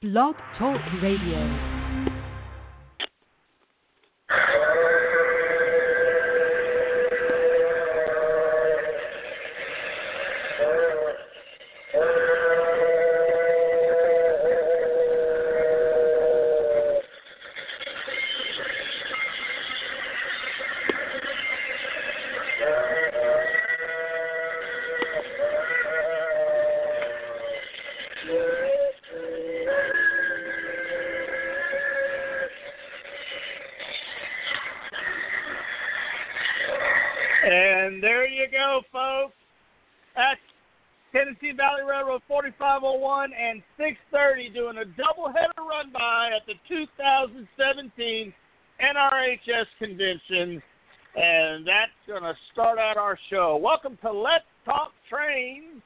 Blog Talk Radio. 4501 and 630 doing a doubleheader run by at the 2017 NRHS convention. And that's going to start out our show. Welcome to Let's Talk Trains.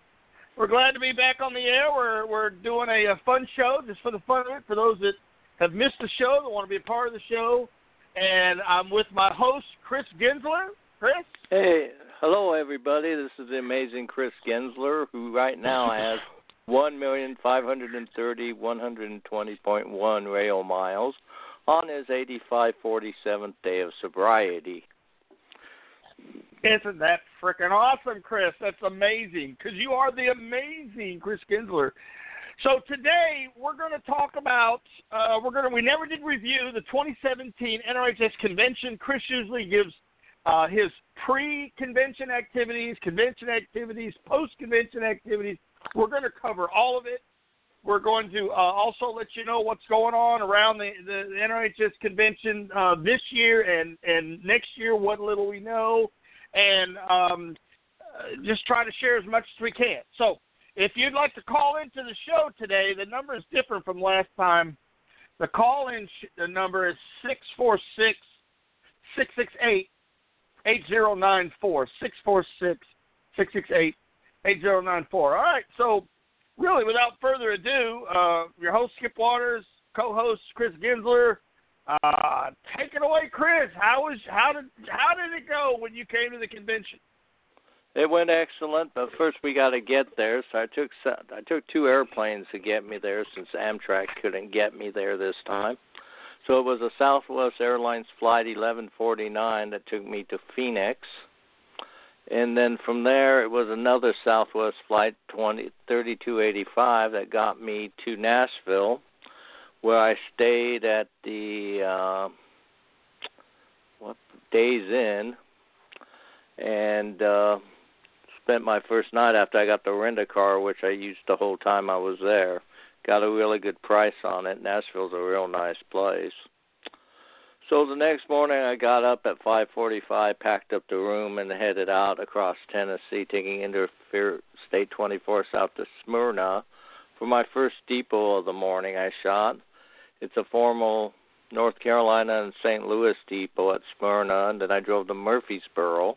We're glad to be back on the air. We're, we're doing a, a fun show just for the fun of it, for those that have missed the show, that want to be a part of the show. And I'm with my host, Chris Guenzler. Chris? Hey, hello everybody. This is the amazing Chris Guenzler, who right now has one million five hundred and thirty one hundred and twenty point one rail miles on his eighty five forty seventh day of sobriety. Isn't that freaking awesome, Chris? That's amazing because you are the amazing Chris Guenzler. So today we're going to talk about uh, we're going to we never did review the 2017 NRHS convention. Chris usually gives uh, his pre-convention activities, convention activities, post-convention activities. We're going to cover all of it. We're going to uh, also let you know what's going on around the, the, NRHS convention uh, this year and, and next year, what little we know, and um, uh, just try to share as much as we can. So, if you'd like to call into the show today, the number is different from last time. The call in sh- the number is 646 668 8094 646 668 8094. All right, so really, without further ado, uh, your host Skip Waters, co-host Chris Guenzler. Uh, take it away, Chris. How was how did how did it go when you came to the convention? It went excellent, but first we got to get there. So I took I took two airplanes to get me there since Amtrak couldn't get me there this time. So it was a Southwest Airlines flight 1149 that took me to Phoenix. And then from there, it was another Southwest flight 20, 3285 that got me to Nashville, where I stayed at the uh, what Days Inn, and uh, spent my first night after I got the rent a car, which I used the whole time I was there got a really good price on it. Nashville's a real nice place. So the next morning I got up at 5:45, packed up the room and headed out across Tennessee, taking Interstate 24 south to Smyrna for my first depot of the morning I shot. It's a formal North Carolina and St. Louis depot at Smyrna, and then I drove to Murfreesboro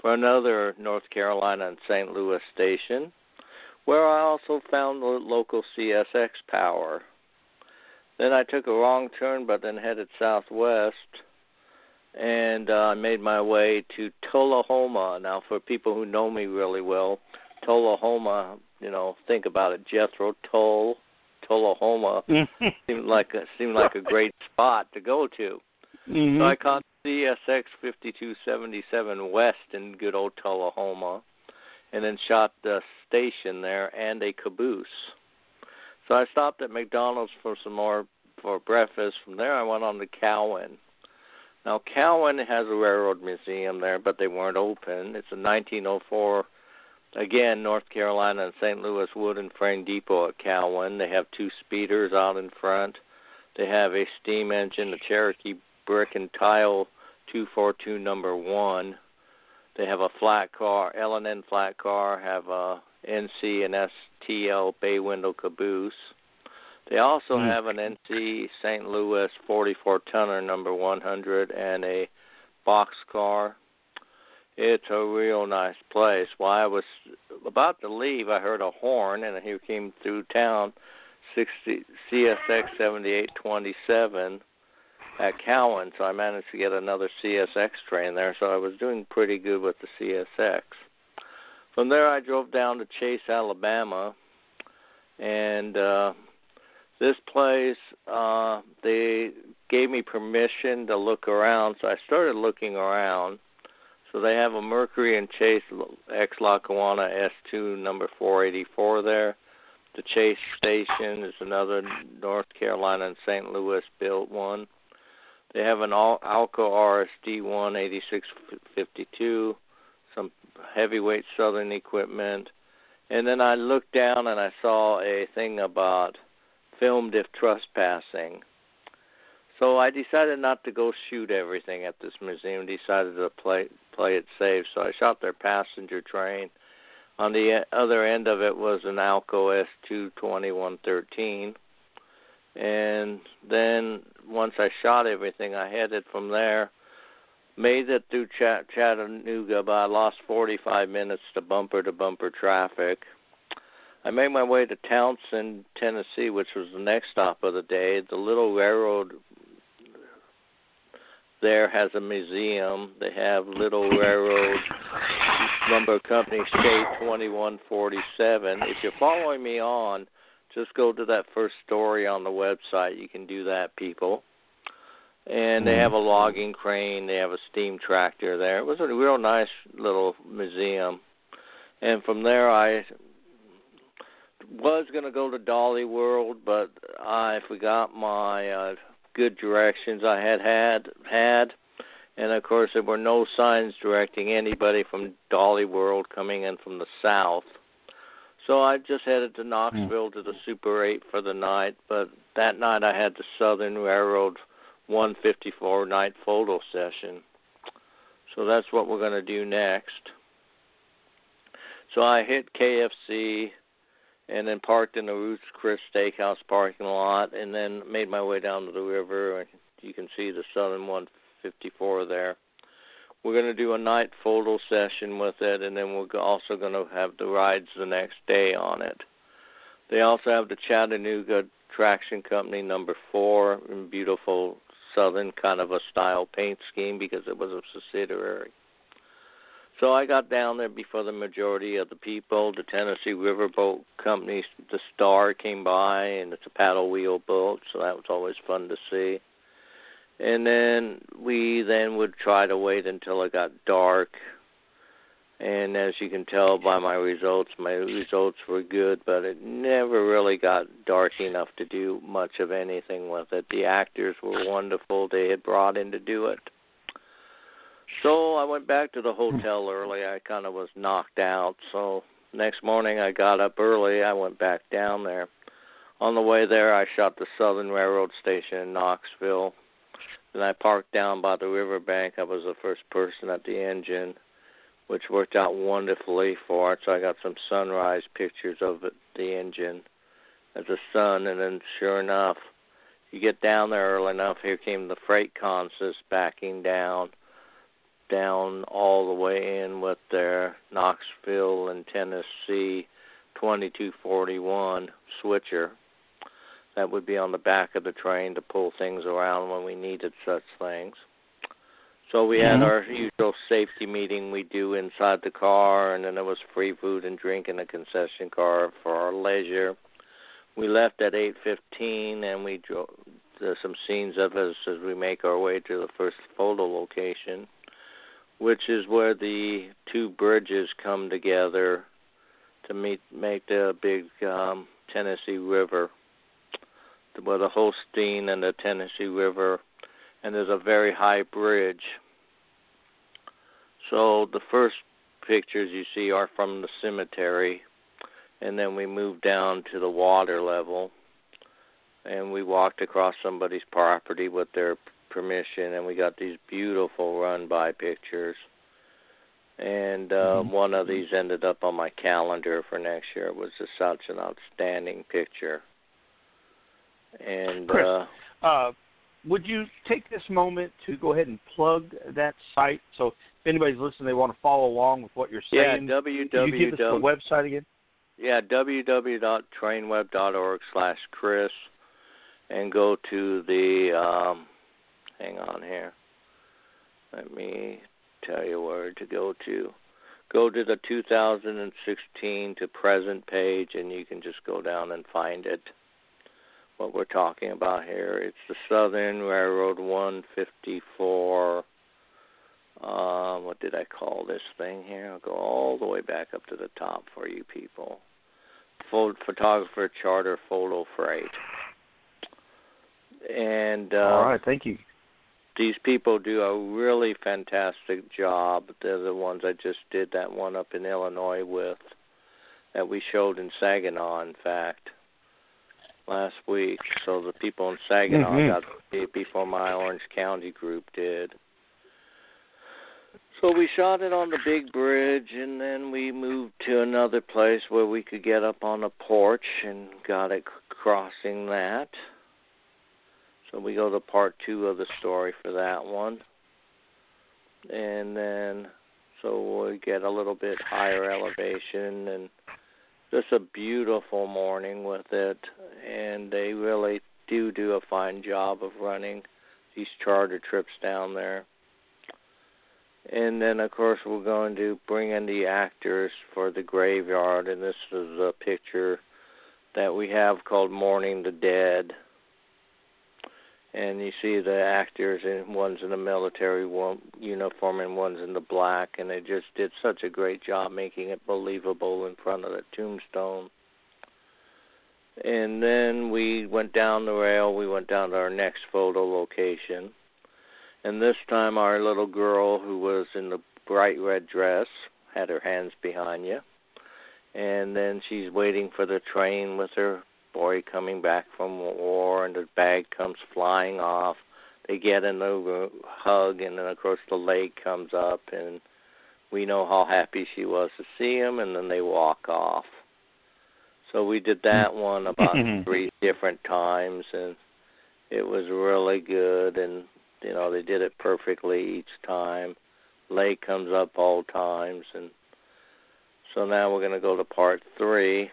for another North Carolina and St. Louis station where I also found the local CSX power. Then I took a wrong turn, but then headed southwest, and uh, I made my way to Tullahoma. Now, for people who know me really well, Tullahoma, you know, think about it, Jethro Tull, Tullahoma seemed like a seemed like a great spot to go to. Mm-hmm. So I caught CSX 5277 West in good old Tullahoma and then shot the station there and a caboose. So I stopped at McDonald's for some more for breakfast. From there, I went on to Cowan. Now, Cowan has a railroad museum there, but they weren't open. It's a 1904, again, North Carolina and St. Louis Wood and Frame Depot at Cowan. They have two speeders out in front. They have a steam engine, a Cherokee brick and tile 242 number one they have a flat car, L and N flat car, have a NC and STL bay window caboose. They also Mm. have an NC St. Louis 44 tonner number 100 and a box car. It's a real nice place. While I was about to leave, I heard a horn, and he came through town. 60 CSX 7827 at Cowan, so I managed to get another CSX train there. So I was doing pretty good with the CSX. From there, I drove down to Chase, Alabama, and uh, this place uh they gave me permission to look around so i started looking around. So they have a mercury and chase ex lackawanna s2 number 484 there. The chase station is another north carolina and st louis built one. They have an alco rsd 18652 some heavyweight southern equipment and then i looked down and i saw a thing about filmed if trespassing. So I decided not to go shoot everything at this museum. Decided to play play it safe. So I shot their passenger train. On the other end of it was an Alco S22113. And then once I shot everything, I headed from there. Made it through Chattanooga, but I lost 45 minutes to bumper to bumper traffic. I made my way to Townsend, Tennessee, which was the next stop of the day. The little railroad there has a museum. They have Little Railroad Lumber Company State 2147. If you're following me on, just go to that first story on the website. You can do that, people. And they have a logging crane. They have a steam tractor there. It was a real nice little museum. And from there, I was going to go to Dollywood, but I forgot my uh, good directions I had had had, and of course there were no signs directing anybody from Dollywood coming in from the south. So I just headed to Knoxville to the Super 8 for the night, but that night I had the Southern Railroad 154 night photo session. So that's what we're going to do next. So I hit KFC and then parked in the Ruth's Chris Steakhouse parking lot, and then made my way down to the river. You can see the Southern 154 there. We're going to do a night photo session with it, and then we're also going to have the rides the next day on it. They also have the Chattanooga Traction Company number four in beautiful southern kind of a style paint scheme because it was a subsidiary. So I got down there before the majority of the people. The Tennessee Riverboat Company, the Star came by, and it's a paddle wheel boat, so that was always fun to see. And then we then would try to wait until it got dark. And as you can tell by my results, my results were good, but it never really got dark enough to do much of anything with it. The actors were wonderful; they had brought in to do it so I went back to the hmm. hotel early. I kind of was knocked out. So next morning I got up early. I went back down there. On the way there, I shot the Southern Railroad station in Knoxville. Then I parked down by the riverbank. I was the first person at the engine, which worked out wonderfully for it. So I got some sunrise pictures of it, the engine as the sun. And then, sure enough, you get down there early enough. Here came the freight consist backing down down all the way in with their Knoxville and Tennessee 2241 switcher. That would be on the back of the train to pull things around when we needed such things. So we mm-hmm. had our usual safety meeting we do inside the car, and then there was free food and drink in the concession car for our leisure. We left at 8:15, and we drove. There's some scenes of us as we make our way to the first photo location which is where the two bridges come together to meet make the big um, Tennessee River, where the Holston and the Tennessee River, and there's a very high bridge. So the first pictures you see are from the cemetery, and then we moved down to the water level, and we walked across somebody's property with their permission, and we got these beautiful run by pictures. And uh, mm-hmm. one of these ended up on my calendar for next year. It was just such an outstanding picture. And Chris, uh, uh, would you take this moment to go ahead and plug that site? So anybody's listening, they want to follow along with what you're saying. Yeah, www. you give us the website again? Yeah, www.trainweb.org slash Chris, and go to the um, hang on here. Let me tell you where to go to. Go to the 2016 to present page, and you can just go down and find it. what we're talking about here. It's the Southern Railroad 154. Uh, what did I call this thing here? I'll go all the way back up to the top for you people. Fold photographer charter photo freight. And uh, all right, thank you. These people do a really fantastic job. They're the ones I just did that one up in Illinois with, that we showed in Saginaw, in fact last week. So the people in Saginaw mm-hmm. got it before my Orange County group did. So we shot it on the big bridge, and then we moved to another place where we could get up on a porch and got it crossing that. So we go to part two of the story for that one. And then, so we get a little bit higher elevation and just a beautiful morning with it, and they really do do a fine job of running these charter trips down there. And then, of course, we're going to bring in the actors for the graveyard, and this is a picture that we have called Mourning the Dead. And you see the actors and one's in the military uniform and one's in the black and they just did such a great job making it believable in front of the tombstone. And then we went down the rail we went down to our next photo location and this time our little girl who was in the bright red dress had her hands behind you and then she's waiting for the train with her boy coming back from war, and the bag comes flying off. They get in the hug, and then of course the leg comes up, and we know how happy she was to see him, and then they walk off. So we did that one about three different times, and it was really good, and you know they did it perfectly each time. Leg comes up all times, and so now we're going to go to part three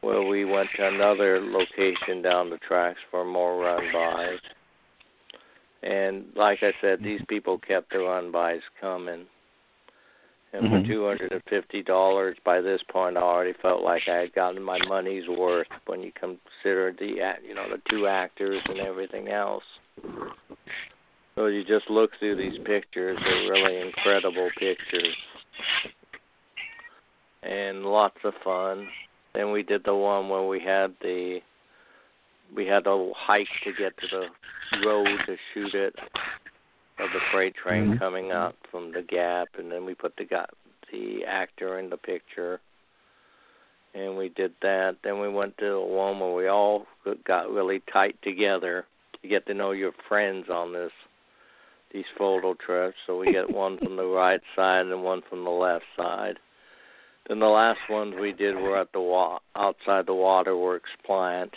where we went to another location down the tracks for more run bys. And like I said, these people kept the run bys coming. And mm-hmm. for two hundred and fifty dollars, by this point, I already felt like I had gotten my money's worth when you consider the you know the two actors and everything else. So you just look through these pictures; they're really incredible pictures, and lots of fun. Then we did the one where we had the we had to hike to get to the road to shoot it of the freight train mm-hmm. coming up from the gap, and then we put the the actor in the picture, and we did that. Then we went to the one where we all got really tight together to get to know your friends on this these photo trips. So we get one from the right side and one from the left side. Then the last ones we did were at the wa- outside the waterworks plant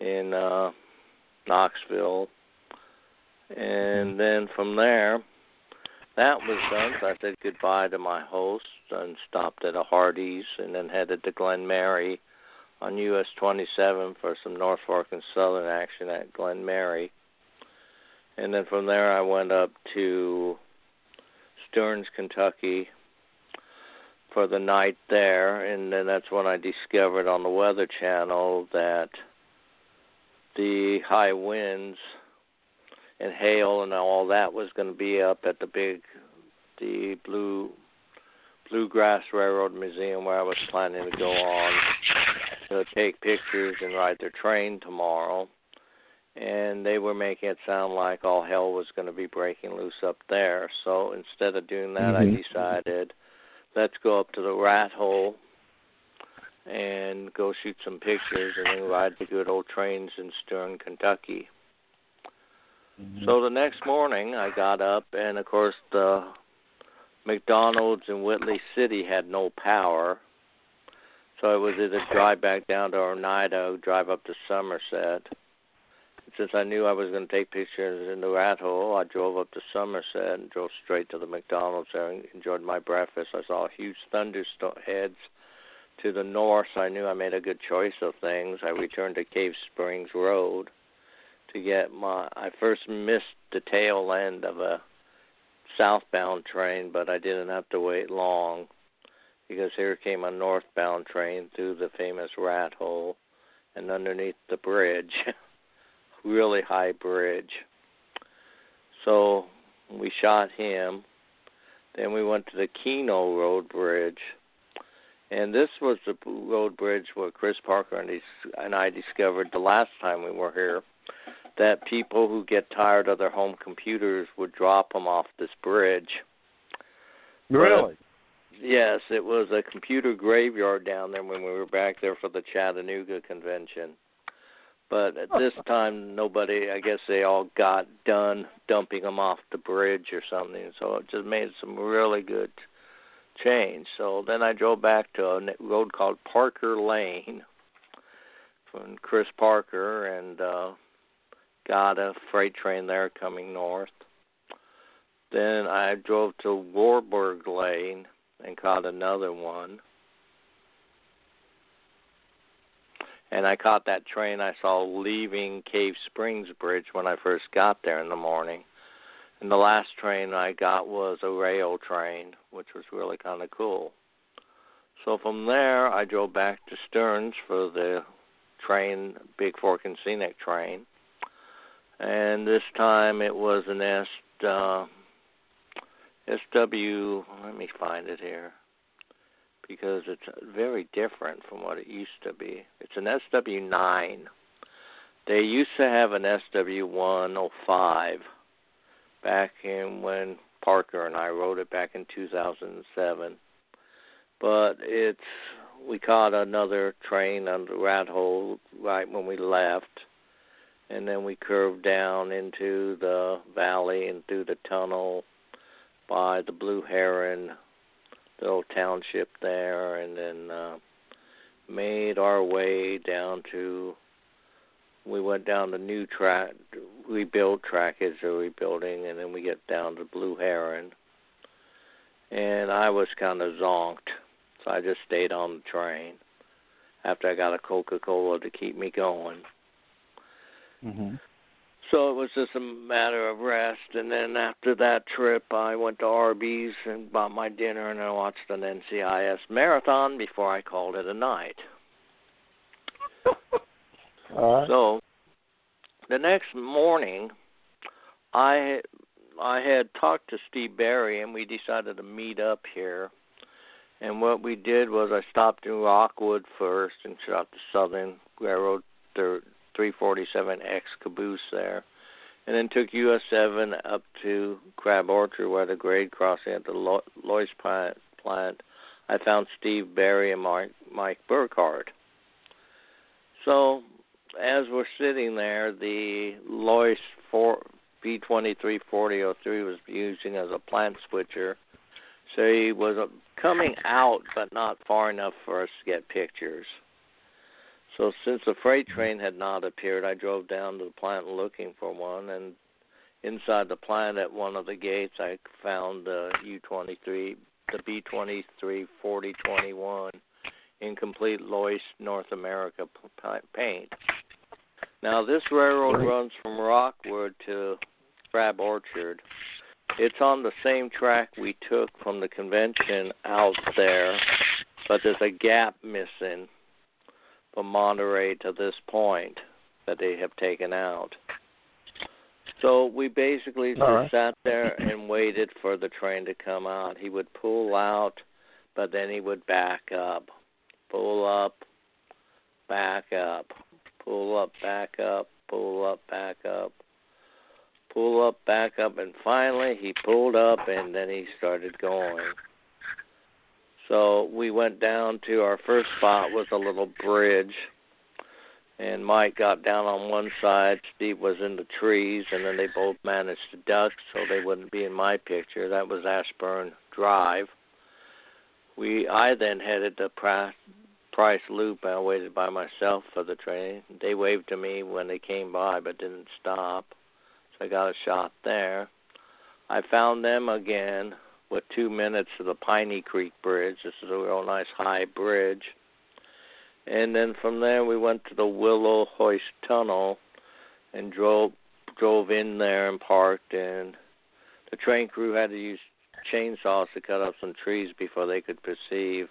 in uh, Knoxville, and then from there, that was done. So I said goodbye to my host and stopped at a Hardee's, and then headed to Glen Mary on US 27 for some Norfolk and Southern action at Glenmary. And then from there, I went up to Stearns, Kentucky, for the night there, and then that's when I discovered on the Weather Channel that the high winds and hail and all that was going to be up at the big, the blue Bluegrass Railroad Museum where I was planning to go on to take pictures and ride their train tomorrow. And they were making it sound like all hell was going to be breaking loose up there. So instead of doing that, mm-hmm. I decided let's go up to the rat hole and go shoot some pictures and then ride the good old trains in Stern, Kentucky. Mm-hmm. So the next morning I got up and of course the McDonald's in Whitley City had no power. So I was either drive back down to Oneida drive up to Somerset since I knew I was going to take pictures in the rat hole, I drove up to Somerset and drove straight to the McDonald's there and enjoyed my breakfast. I saw huge thunderstorm heads to the north. So I knew I made a good choice of things. I returned to Cave Springs Road to get my. I first missed the tail end of a southbound train, but I didn't have to wait long because here came a northbound train through the famous rat hole and underneath the bridge, really high bridge. So we shot him. Then we went to the Kino Road Bridge, and this was the road bridge where Chris Parker and, he, and I discovered the last time we were here that people who get tired of their home computers would drop them off this bridge. Really? Yes, it was a computer graveyard down there when we were back there for the Chattanooga convention. But at this time, nobody, I guess they all got done dumping them off the bridge or something. So it just made some really good change. So then I drove back to a road called Parker Lane from Chris Parker and uh got a freight train there coming north. Then I drove to Warburg Lane and caught another one. And I caught that train I saw leaving Cave Springs Bridge when I first got there in the morning. And the last train I got was a rail train, which was really kind of cool. So from there, I drove back to Stearns for the train, Big Fork and Scenic train and this time it was an S uh, SW. Let me find it here because it's very different from what it used to be. It's an SW9. They used to have an SW105 back in when Parker and I wrote it back in 2007. But it's we caught another train on the rat hole right when we left and then we curved down into the valley and through the tunnel by the Blue Heron, old township there, and then uh, made our way down to. We went down the new track, rebuilt track is a rebuilding, and then we get down to Blue Heron. And I was kind of zonked, so I just stayed on the train after I got a Coca Cola to keep me going. Mm-hmm. So it was just a matter of rest, and then after that trip, I went to Arby's and bought my dinner, and I watched an NCIS marathon before I called it a night. So the next morning, I I had talked to Steve Barry, and we decided to meet up here. And what we did was I stopped in Rockwood first and shot the Southern Railroad third 347X caboose there, and then took US 7 up to Crab Orchard where the grade crossing at the Lo- Lhoist plant. I found Steve Barry and Mike, Mike Burkhardt. So as we're sitting there, the Lhoist 4 B234003 was using as a plant switcher. So he was uh, coming out, but not far enough for us to get pictures. So since the freight train had not appeared, I drove down to the plant looking for one, and inside the plant at one of the gates, I found the U23, the B23 4021 incomplete Lhoist North America paint. Now this railroad runs from Rockwood to Crab Orchard. It's on the same track we took from the convention out there, but there's a gap missing from Monterey to this point that they have taken out. So we basically just right. sat there and waited for the train to come out. He would pull out, but then he would back up, pull up, back up, pull up, back up, pull up, back up, pull up, back up, and finally he pulled up and then he started going. So we went down to our first spot was a little bridge, and Mike got down on one side. Steve was in the trees, and then they both managed to duck so they wouldn't be in my picture. That was Ashburn Drive. We I then headed to Price Loop. I waited by myself for the train. They waved to me when they came by, but didn't stop. So I got a shot there. I found them again with two minutes to the Piney Creek Bridge. This is a real nice high bridge. And then from there we went to the Willow Hoist Tunnel and drove drove in there and parked and the train crew had to use chainsaws to cut up some trees before they could perceive.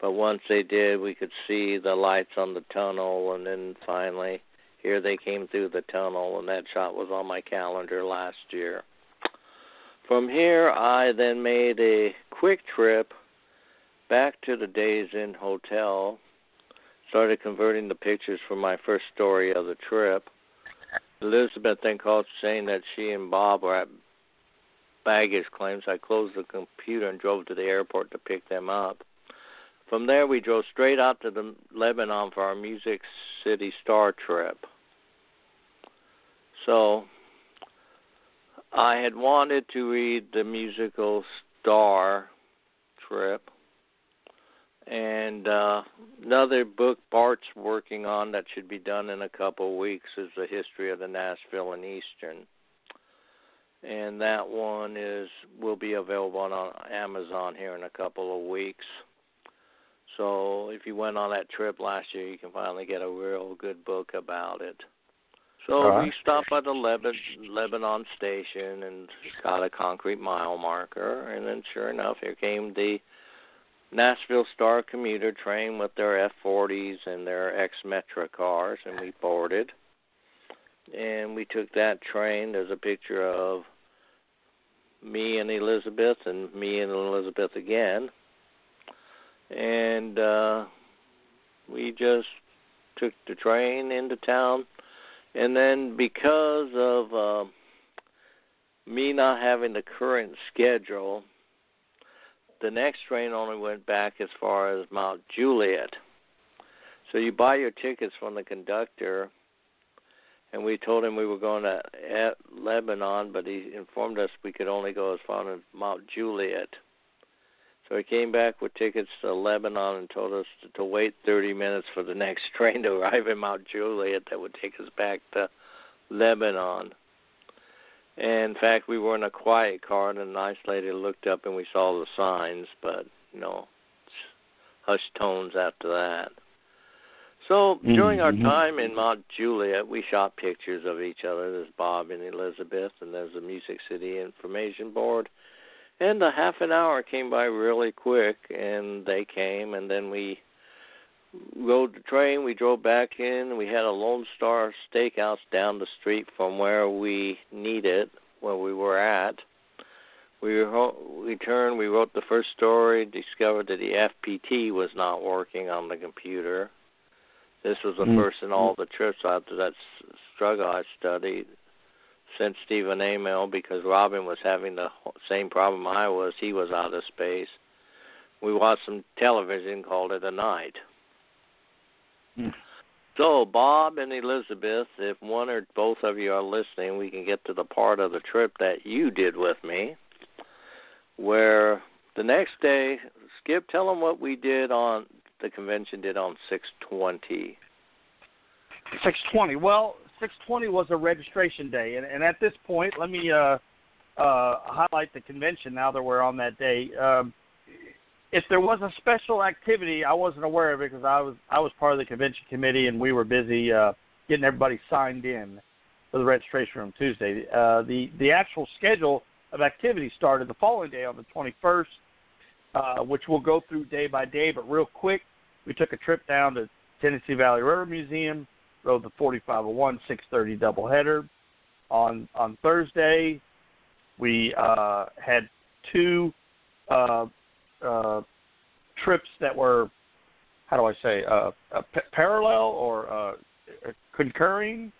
But once they did, we could see the lights on the tunnel, and then finally, here they came through the tunnel, and that shot was on my calendar last year. From here, I then made a quick trip back to the Days Inn Hotel, started converting the pictures for my first story of the trip. Elizabeth then called saying that she and Bob were at baggage claims. I closed the computer and drove to the airport to pick them up. From there, we drove straight out to the Lebanon for our Music City Star trip. So, I had wanted to read the musical Star trip, and uh, another book Bart's working on that should be done in a couple of weeks is the history of the Nashville and Eastern, and that one is will be available on Amazon here in a couple of weeks. So if you went on that trip last year, you can finally get a real good book about it. So right. we stopped by the Lebanon, Lebanon station and got a concrete mile marker, and then sure enough, here came the Nashville Star commuter train with their F40s and their X Metra cars, and we boarded. And we took that train. There's a picture of me and Elizabeth, and me and Elizabeth again and uh, we just took the train into town. And then because of uh, me not having the current schedule, the next train only went back as far as Mount Juliet. So you buy your tickets from the conductor, and we told him we were going to Lebanon, but he informed us we could only go as far as Mount Juliet. So he came back with tickets to Lebanon and told us to, to wait 30 minutes for the next train to arrive in Mount Juliet that would take us back to Lebanon. And in fact, we were in a quiet car, and a nice lady looked up and we saw the signs, but you know, hushed tones after that. So Mm-hmm. during our time in Mount Juliet, we shot pictures of each other. There's Bob and Elizabeth, and there's the Music City Information Board and a half an hour came by really quick and they came and then we rode the train. We drove back in. We had a lone star steakhouse down the street from where we needed where we were at. We returned we wrote the first story discovered that the fpt was not working on the computer. This was the Mm-hmm. first in all the trips after that struggle i studied sent Steve an email because Robin was having the same problem I was. He was out of space. We watched some television, called it a night. Mm. So, Bob and Elizabeth, if one or both of you are listening, we can get to the part of the trip that you did with me, where the next day, Skip, tell them what we did on the convention did on 620. 620. Well, 620 was a registration day, and, and at this point, let me uh, uh, highlight the convention now that we're on that day. Um, if there was a special activity, I wasn't aware of it because I was I was part of the convention committee and we were busy uh, getting everybody signed in for the registration room Tuesday. Uh, the the actual schedule of activities started the following day on the 21st, uh, which we'll go through day by day. But real quick, we took a trip down to Tennessee Valley Railroad Museum rode the 4501 630 doubleheader. On on Thursday, we uh, had two uh, uh, trips that were, how do I say, uh, uh, p- parallel or uh, concurring.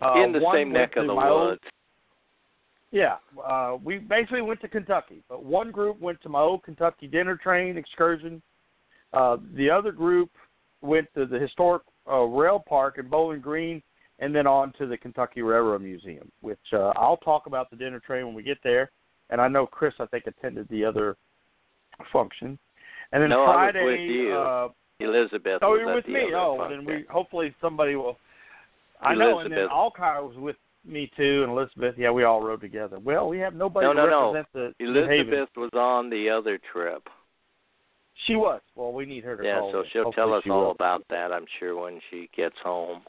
Uh, In the same neck of the woods. yeah, uh, we basically went to Kentucky, but one group went to my old Kentucky dinner train excursion. Uh, the other group went to the historic uh, rail park in Bowling Green, and then on to the Kentucky Railroad Museum, which uh, I'll talk about the dinner train when we get there. And I know Chris, I think, attended the other function. And then No, I was Friday, with you. uh, Elizabeth. oh, you're with me. Oh, function. then we hopefully somebody will. I know, and then Elizabeth. Alcar was with me too, and Elizabeth. Yeah, we all rode together. Well, we have nobody No, no, no. the. Elizabeth was on the other trip. She was. Well, we need her to Yeah, call. so she'll Hopefully tell us she all will. about that, I'm sure, when she gets home.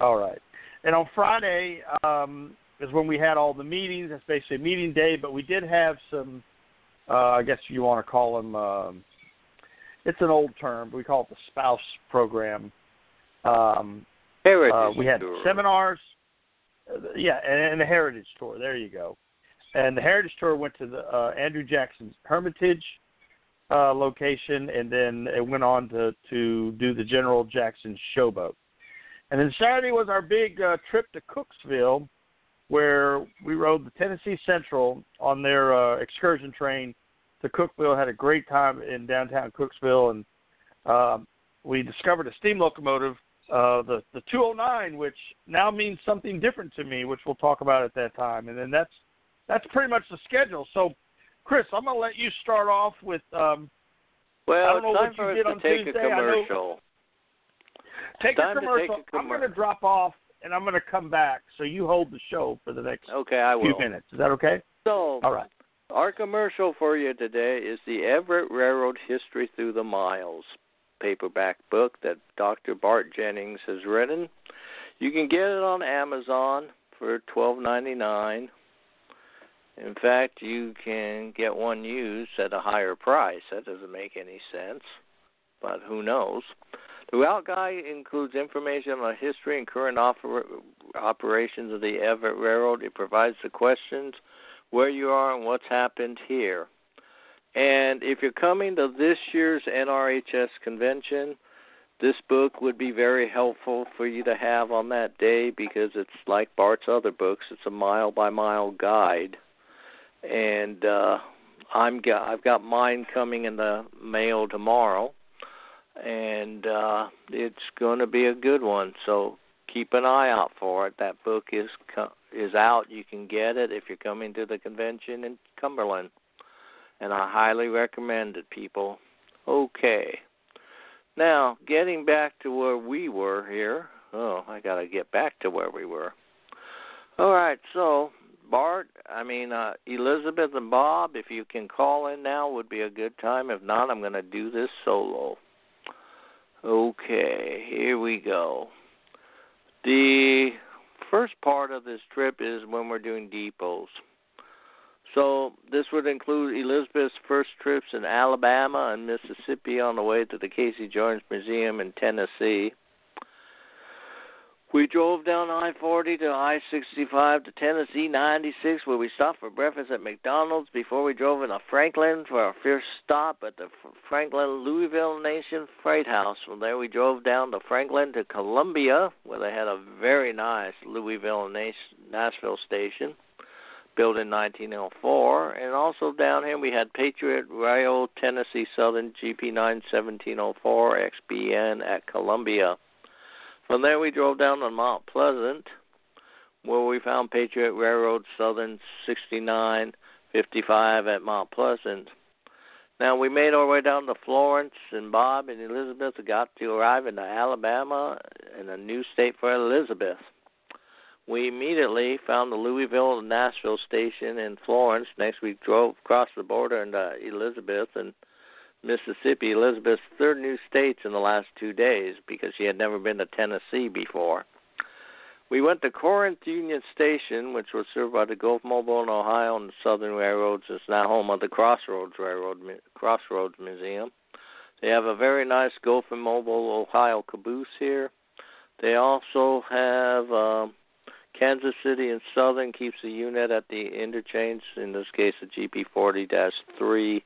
All right. And on Friday um, is when we had all the meetings. That's basically a meeting day, but we did have some, uh, I guess you want to call them, um, it's an old term. We call it the spouse program. Um, Heritage uh, we had tour. seminars. Uh, yeah, and, and the Heritage Tour. There you go. And the Heritage Tour went to the uh, Andrew Jackson's Hermitage uh, location, and then it went on to to do the General Jackson Showboat. And then Saturday was our big uh, trip to Cooksville, where we rode the Tennessee Central on their uh, excursion train to Cookeville. Had a great time in downtown Cooksville, and uh, we discovered a steam locomotive, uh, the the 209, which now means something different to me, which we'll talk about at that time. And then that's that's pretty much the schedule. So, Chris, I'm gonna let you start off with. Um, well, I don't know what you did on to take Tuesday. commercial. take a to take commercial. a I'm gonna drop off, and I'm gonna come back. So you hold the show for the next Okay, I few will. minutes. Is that okay? So, All right. Our commercial for you today is the Everett Railroad History Through the Miles paperback book that Dr. Bart Jennings has written. You can get it on Amazon for twelve ninety nine. In fact, you can get one used at a higher price. That doesn't make any sense, but who knows? The route guide includes information on the history and current oper- operations of the Everett Railroad. It provides the questions where you are and what's happened here. And if you're coming to this year's NRHS convention, this book would be very helpful for you to have on that day because it's like Bart's other books. It's a mile by mile guide, and uh, I'm got, I've got mine coming in the mail tomorrow, and uh, it's going to be a good one. So keep an eye out for it. That book is co- is out. You can get it if you're coming to the convention in Cumberland, and I highly recommend it, people. Okay. Now, getting back to where we were here. Oh, I got to get back to where we were. All right, so Bart, I mean uh, Elizabeth and Bob, if you can call in now, would be a good time. If not, I'm going to do this solo. Okay, here we go. The first part of this trip is when we're doing depots. So this would include Elizabeth's first trips in Alabama and Mississippi on the way to the Casey Jones Museum in Tennessee. We drove down I 40 to I 65 to Tennessee 96, where we stopped for breakfast at McDonald's before we drove into Franklin for our first stop at the Franklin Louisville Nation Freight House. From there, we drove down to Franklin to Columbia, where they had a very nice Louisville Nashville station built in 1904. And also down here, we had Patriot Rail Tennessee Southern GP 9 1704 XBN at Columbia. From there, we drove down to Mount Pleasant, where we found Patriot Railroad Southern 6955 at Mount Pleasant. Now, we made our way down to Florence, and Bob and Elizabeth got to arrive in Alabama in a new state for Elizabeth. We immediately found the Louisville and Nashville station in Florence. Next, we drove across the border into Elizabeth and Mississippi, Elizabeth's third new states in the last two days because she had never been to Tennessee before. We went to Corinth Union Station, which was served by the Gulf Mobile and Ohio and the Southern Railroads. It's now home of the Crossroads Railroad Crossroads Museum. They have a very nice Gulf and Mobile Ohio caboose here. They also have um, Kansas City and Southern keeps the unit at the interchange. In this case, the GP 40-3.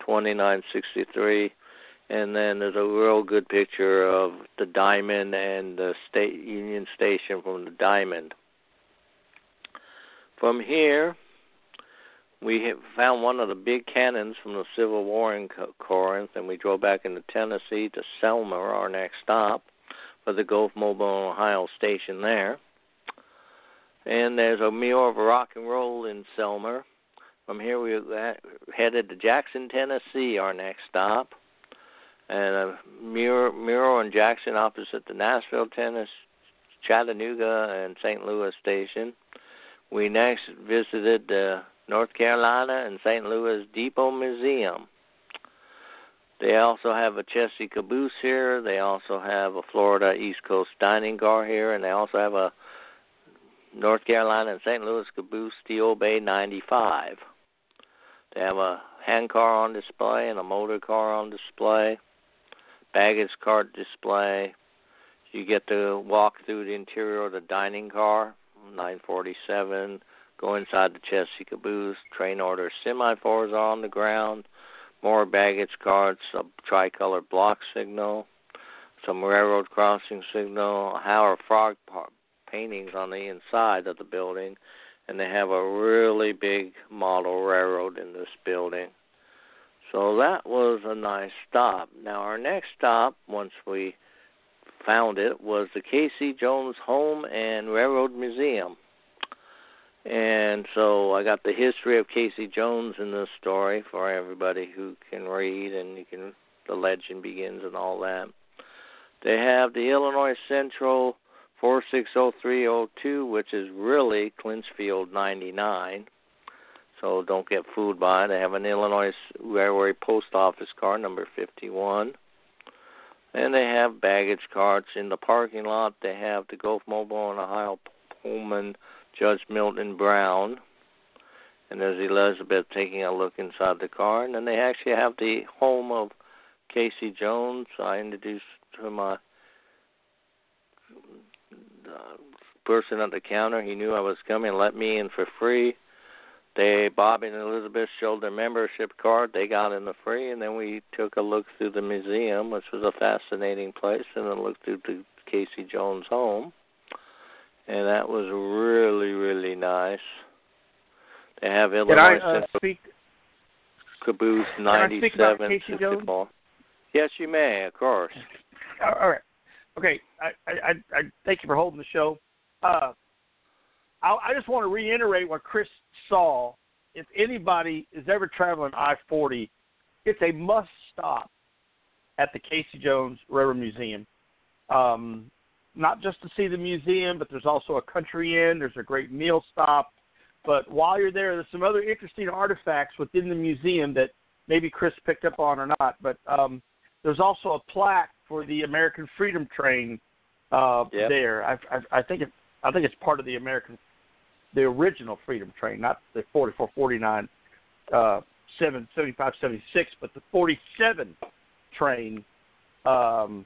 2963 and then there's a real good picture of the diamond and the state union station from the diamond. From here we found one of the big cannons from the civil war in corinth and we drove back into tennessee to Selmer our next stop for the gulf mobile ohio station there. And there's a meal of rock and roll in Selmer from here, we headed to Jackson, Tennessee, our next stop, and uh, a Muro, Muro and Jackson opposite the Nashville, Tennessee, Chattanooga, and St. Louis station. We next visited the North Carolina and St. Louis Depot Museum. They also have a Chessie caboose here. They also have a Florida East Coast dining car here, and they also have a North Carolina and St. Louis caboose Steel Bay 95. They have a hand car on display and a motor car on display. baggage cart display. You get to walk through the interior of the dining car, 947. Go inside the Chessie caboose. Train order semaphores on the ground. More baggage carts. A tricolor block signal. Some railroad crossing signal. Howard Fogg paintings on the inside of the building, and they have a really big model railroad in this building. So that was a nice stop. Now our next stop, once we found it, was the Casey Jones Home and Railroad Museum. And so I got the history of Casey Jones in this story for everybody who can read and you can the legend begins and all that. They have the Illinois Central 460302, which is really Clinchfield 99. So don't get fooled by it. They have an Illinois Railway Post Office car, number 51. And they have baggage carts in the parking lot. They have the Gulf Mobile and Ohio Pullman Judge Milton Brown. And there's Elizabeth taking a look inside the car. And then they actually have the home of Casey Jones. I introduced to my uh, person at the counter. He knew I was coming, let me in for free. They Bobby and Elizabeth showed their membership card. They got in the free, and then we took a look through the museum, which was a fascinating place, and then looked through the Casey Jones home, and that was really really nice. They have Illinois Can I, uh, speak? Caboose ninety seven basketball. Yes, you may, of course. All right. Okay. I, I, I thank you for holding the show. Uh, I, I just want to reiterate what Chris saw. If anybody is ever traveling I 40, it's a must stop at the Casey Jones Railroad Museum. Um, not just to see the museum, but there's also a country inn. There's a great meal stop. But while you're there, there's some other interesting artifacts within the museum that maybe Chris picked up on or not. But um, there's also a plaque for the American Freedom Train uh, yep. there. I, I, I think it, I think it's part of the American the original Freedom Train, not the 44, 49, uh, 7, 75, 76, but the 47 train. Um,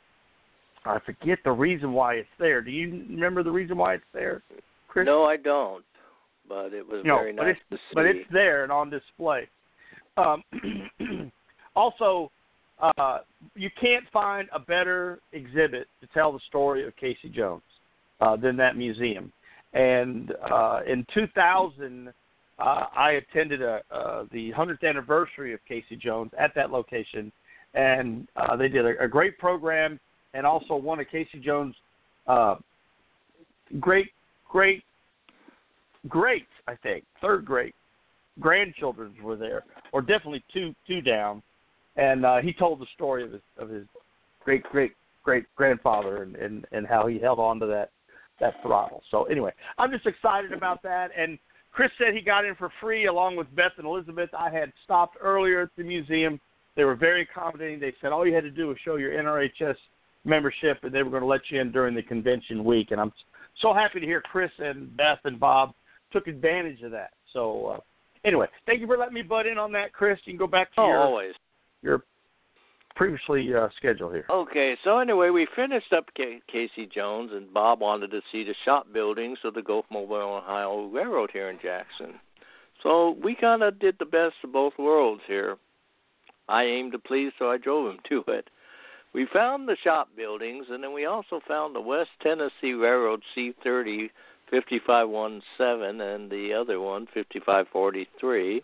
I forget the reason why it's there. Do you remember the reason why it's there, Chris? No, I don't. But it was no, very nice to see. But it's there and on display. Um, also, uh, you can't find a better exhibit to tell the story of Casey Jones uh, than that museum. And uh, in 2000, uh, I attended a, uh, the 100th anniversary of Casey Jones at that location, and uh, they did a, a great program and also one of Casey Jones' uh, great, great, great, I think, third great grandchildren were there, or definitely two two down, and uh, he told the story of his of his great great great grandfather and, and and how he held on to that that throttle. So anyway, I'm just excited about that. And Chris said he got in for free along with Beth and Elizabeth. I had stopped earlier at the museum. They were very accommodating. They said all you had to do was show your NRHS membership, and they were going to let you in during the convention week. And I'm so happy to hear Chris and Beth and Bob took advantage of that. So uh, anyway, thank you for letting me butt in on that, Chris. You can go back to oh, your always your previously uh, scheduled here. Okay, so anyway, we finished up K- Casey Jones, and Bob wanted to see the shop buildings of the Gulf Mobile Ohio Railroad here in Jackson. So we kind of did the best of both worlds here. I aimed to please, so I drove him to it. We found the shop buildings, and then we also found the West Tennessee Railroad C30 5517 and the other one 5543.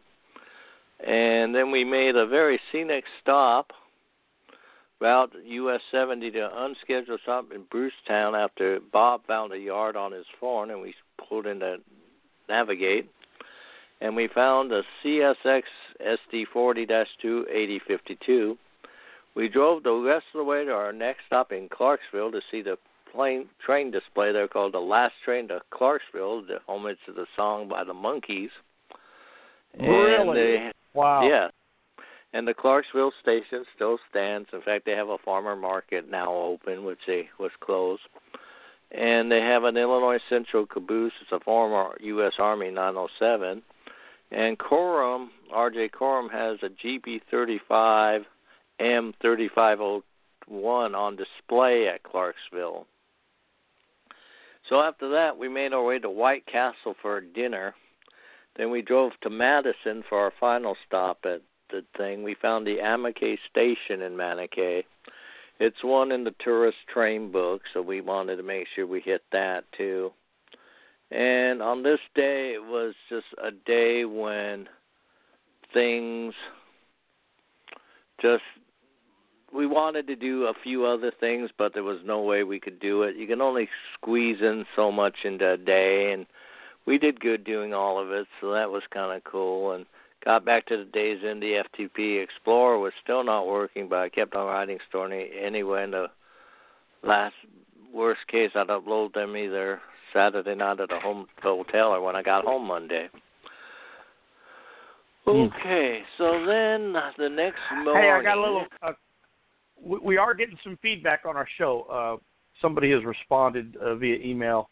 And then we made a very scenic stop Route US 70 to unscheduled stop in Bruceton after Bob found a yard on his phone and we pulled in to navigate. And we found a CSX SD 40 2 8052. We drove the rest of the way to our next stop in Clarksville to see the plane train display there called the last train to Clarksville, the homage to the song by the Monkees. Really? And wow. Yeah and the Clarksville station still stands. In fact, they have a farmer market now open, which they was closed. And they have an Illinois Central caboose. It's a former U.S. Army 907. And Corman, R.J. Corman, has a GP35 M3501 on display at Clarksville. So after that, we made our way to White Castle for dinner. Then we drove to Madison for our final stop at the thing. We found the Amqui Station in Maniquet. It's one in the tourist train book, so we wanted to make sure we hit that too. And on this day, it was just a day when things just we wanted to do a few other things, but there was no way we could do it. You can only squeeze in so much into a day, and we did good doing all of it, so that was kind of cool. And got back to the days in the FTP Explorer was still not working, but I kept on writing Stormy anyway. In the last worst case, I'd upload them either Saturday night at the home hotel or when I got home Monday. Hmm. Okay, so then the next morning. Hey, I got a little. Uh, we, we are getting some feedback on our show. Uh, somebody has responded uh, via email.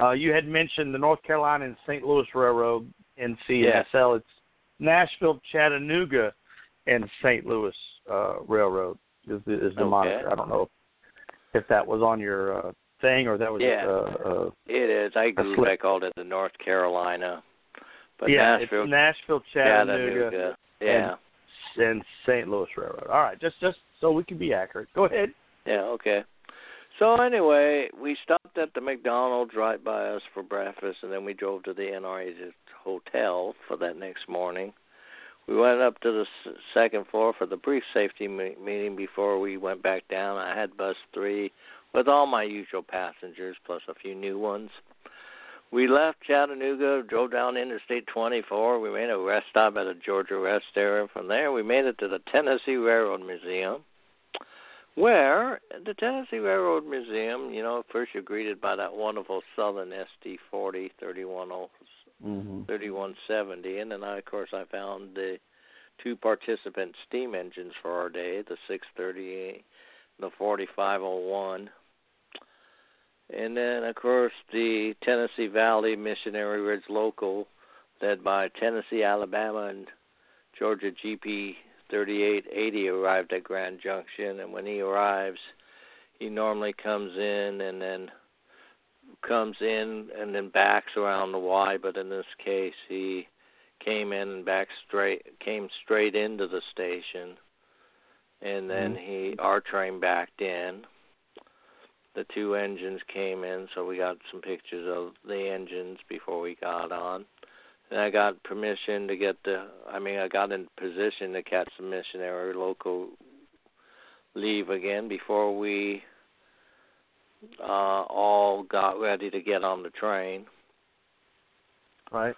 Uh, you had mentioned the North Carolina and St. Louis Railroad, NCSL. It's Nashville, Chattanooga, and St. Louis uh, Railroad is the, is the Okay. moniker. I don't know if that was on your uh, thing or that was Yeah. uh, uh, It is. I grew. I called it the North Carolina. But yeah, Nashville, it's Nashville, Chattanooga, Chattanooga. Yeah. and St. Louis Railroad. All right, just just so we can be accurate. Go ahead. Yeah, okay. So anyway, we stopped at the McDonald's right by us for breakfast, and then we drove to the NRA hotel for that next morning. We went up to the second floor for the brief safety meeting before we went back down. I had bus three with all my usual passengers plus a few new ones. We left Chattanooga, drove down Interstate 24. We made a rest stop at a Georgia rest area. From there, we made it to the Tennessee Railroad Museum where the Tennessee Railroad Museum, you know, first you're greeted by that wonderful Southern SD 40 Mm-hmm. 3170, and then I, of course I found the two participant steam engines for our day, the 638 and the 4501. And then, of course, the Tennessee Valley Missionary Ridge Local, led by Tennessee, Alabama, and Georgia GP 3880 arrived at Grand Junction, and when he arrives, he normally comes in and then comes in and then backs around the Y, but in this case, he came in and back straight, came straight into the station, and then mm-hmm. he our train backed in. The two engines came in, so we got some pictures of the engines before we got on. And I got permission to get the, I mean, I got in position to catch the missionary local leave again before we uh, all got ready to get on the train. Right.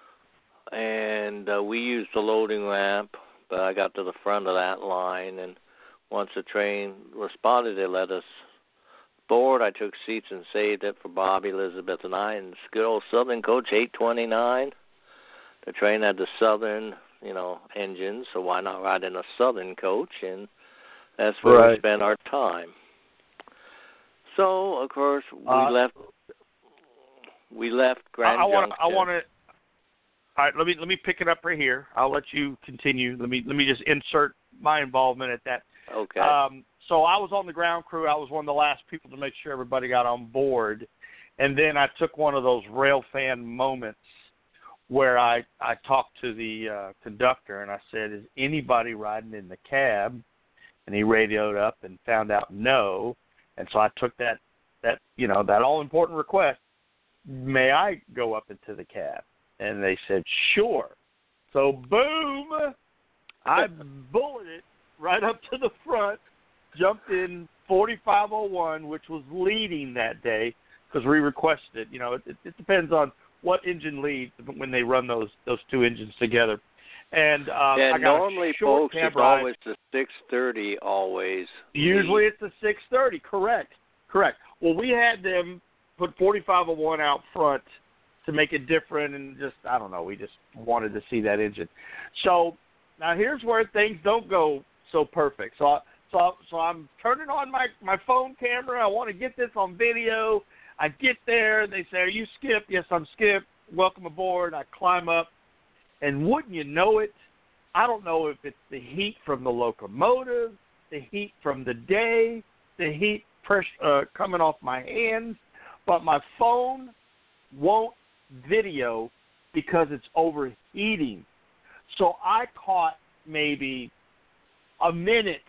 And uh, we used the loading ramp, but I got to the front of that line, and once the train was spotted, they let us board. I took seats and saved it for Bobby, Elizabeth, and I, and good old Southern Coach 829. The train had the Southern, you know, engine, so why not ride in a Southern coach? And that's where we spent our time. So, of course, we Uh, left. We left Grand I want Junction. to. I want to. All right, let me let me pick it up right here. I'll let you continue. Let me let me just insert my involvement at that. Okay. Um, so I was on the ground crew. I was one of the last people to make sure everybody got on board, and then I took one of those rail fan moments where I I talked to the uh, conductor and I said, "Is anybody riding in the cab?" And he radioed up and found out no, and so I took that that you know that all important request. May I go up into the cab? And they said, "Sure." So boom, I bulleted right up to the front, jumped in 4501, which was leading that day because we requested it. You know, it, it depends on what engine leads when they run those those two engines together. And um, yeah, I got normally, folks, it's ride. always the six thirty. Always. Usually it's the 6:30. Correct. Correct. Well, we had them put 4501 out front to make it different, and just I don't know. We just wanted to see that engine. So now here's where things don't go so perfect. So I, so so I'm turning on my my phone camera. I want to get this on video. I get there. They say, "Are you Skip?" Yes, I'm Skip. Welcome aboard. I climb up, and wouldn't you know it? I don't know if it's the heat from the locomotive, the heat from the day, the heat pressure uh, coming off my hands, but my phone won't video because it's overheating. So I caught maybe a minute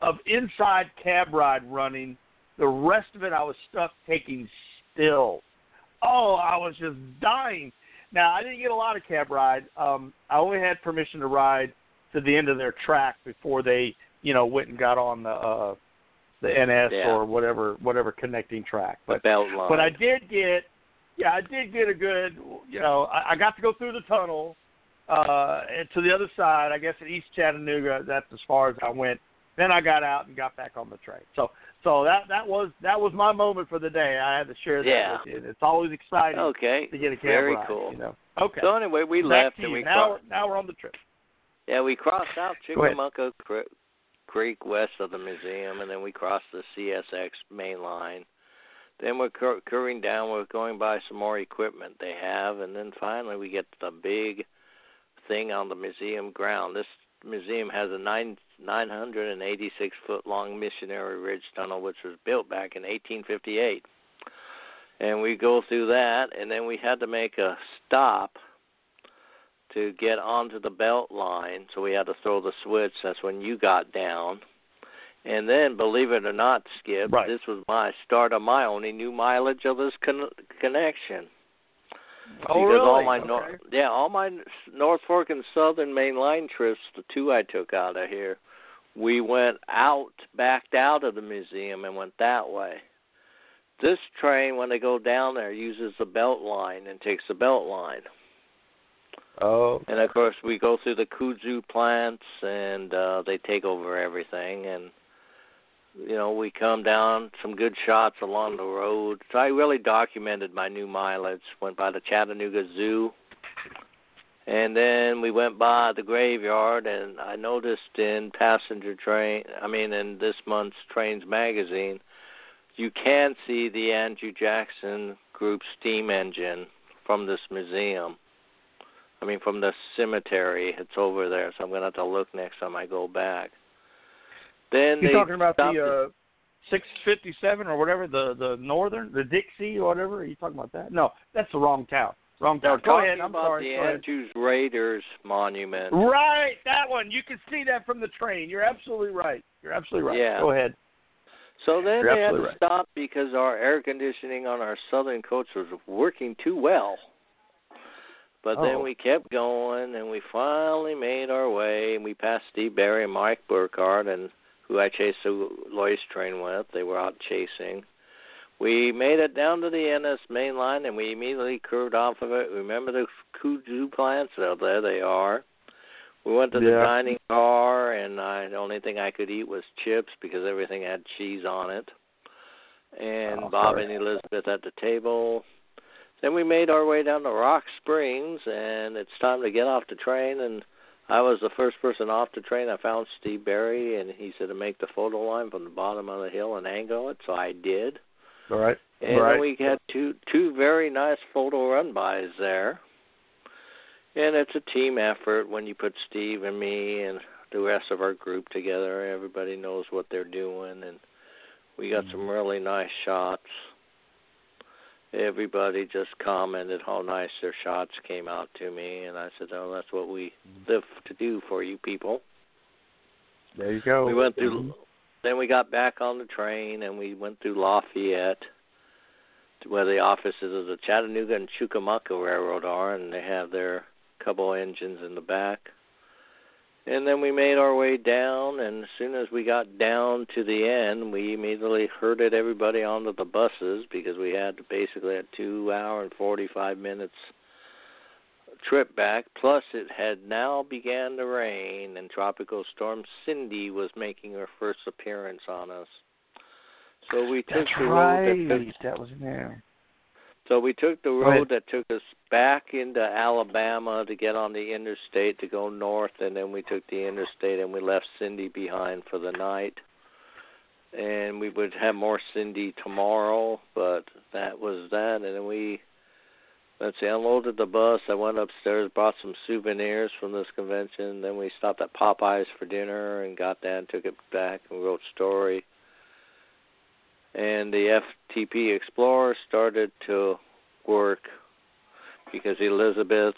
of inside cab ride running. The rest of it I was stuck taking still. Oh, I was just dying. Now I didn't get a lot of cab ride. Um, I only had permission to ride to the end of their track before they, you know, went and got on the uh the NS Yeah. or whatever whatever connecting track. But but I did get, yeah, I did get a good, you know, I, I got to go through the tunnel uh and to the other side. I guess at East Chattanooga, that's as far as I went. Then I got out and got back on the train. So so that that was that was my moment for the day. I had to share that Yeah. with you. It's always exciting Okay. to get a cab Very ride. cool. You know. Okay. So anyway, we Back left and we now crossed. we're, now we're on the trip. Yeah, we crossed out. Chickamauga Creek west of the museum, and then we crossed the CSX main line. Then we're cur- curving down. We're going by some more equipment they have, and then finally we get the big thing on the museum ground. This museum has a nine 986 foot long missionary ridge tunnel, which was built back in 1858. And we go through that, and then we had to make a stop to get onto the belt line, so we had to throw the switch. That's when you got down. And then, believe it or not, Skip, Right. this was my start of my only new mileage of this con- connection. Oh, because really? all my okay. nor- yeah, all my Norfolk and Southern Main Line trips, the two I took out of here, we went out, backed out of the museum, and went that way. This train, when they go down there, uses the belt line and takes the belt line. Oh, And of course, we go through the kudzu plants, and uh, they take over everything. And you know, we come down some good shots along the road. So I really documented my new mileage. Went by the Chattanooga Zoo, and then we went by the graveyard. And I noticed in passenger train, I mean, in this month's Trains magazine, you can see the Andrew Jackson Group steam engine from this museum. I mean, from the cemetery. It's over there, so I'm gonna have to look next time I go back. Then you they talking about the uh, 657 or whatever, the the Northern, the Dixie or whatever? Are you talking about that? No, that's the wrong town. Wrong town. Go ahead. I'm about sorry. the Andrews Raiders monument. Right, that one. You can see that from the train. You're absolutely right. You're absolutely right. Yeah. Go ahead. So then You're they had to right. stop because our air conditioning on our southern coach was working too well. But then Oh. we kept going, and we finally made our way. And we passed Steve Barry and Mike Burkhardt, and who I chased the Lhoist train with. They were out chasing. We made it down to the NS main line, and we immediately curved off of it. Remember the kudzu plants? Well, there they are. We went to the Yeah. dining car, and I, the only thing I could eat was chips because everything had cheese on it. And Oh, Bob sorry. and Elizabeth at the table. Then we made our way down to Rock Springs, and it's time to get off the train. And I was the first person off the train. I found Steve Barry, and he said to make the photo line from the bottom of the hill and angle it, so I did. All right. And right. we had two two very nice photo run bys there. And it's a team effort when you put Steve and me and the rest of our group together. Everybody knows what they're doing and we got some mm-hmm. really nice shots. Everybody just commented how nice their shots came out to me and I said, Oh, that's what we live to do for you people. There you go. We went through. Mhm. Then we got back on the train and we went through Lafayette, to where the offices of the Chattanooga and Chickamauga Railroad are, and they have their couple engines in the back. And then we made our way down, and as soon as we got down to the end, we immediately herded everybody onto the buses because we had basically a two hour and forty five minutes trip back. Plus, it had now began to rain, and Tropical Storm Cindy was making her first appearance on us. So we took That's the right. road that That was there. So we took the road that took us back into Alabama to get on the interstate to go north, and then we took the interstate and we left Cindy behind for the night. And we would have more Cindy tomorrow, but that was that. And then we, let's see, unloaded the bus. I went upstairs, bought some souvenirs from this convention. Then we stopped at Popeyes for dinner and got that and took it back and wrote story. And the FTP Explorer started to work because Elizabeth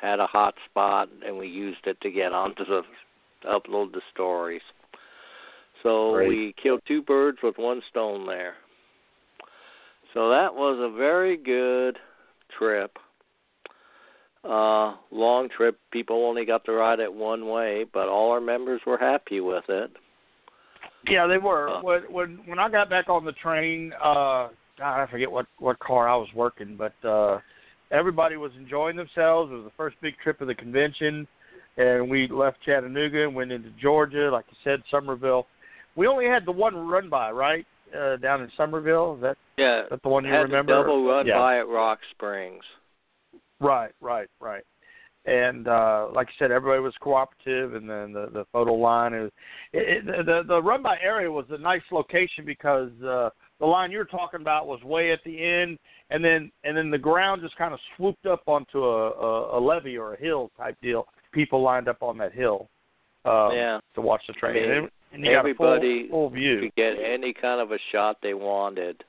had a hot spot and we used it to get onto the upload the stories. So we killed two birds with one stone there. So that was a very good trip. Uh long trip. People only got to ride it one way, but all our members were happy with it. Yeah, they were. Uh. when when when I got back on the train, uh God, I forget what what car I was working, but uh everybody was enjoying themselves. It was the first big trip of the convention, and we left Chattanooga and went into Georgia, like you said, Summerville. We only had the one run by, right? Uh down in Summerville. Is that Yeah. that the one you had remember? the double run yeah. by at Rock Springs. Right, right, right. And uh like I said, everybody was cooperative, and then the the photo line is it, it, the the run by area was a nice location because uh the line you're talking about was way at the end, and then and then the ground just kind of swooped up onto a, a, a levee or a hill type deal. People lined up on that hill um, yeah. to watch the train, I mean, and, and you got a everybody full, full view. could get any kind of a shot they wanted.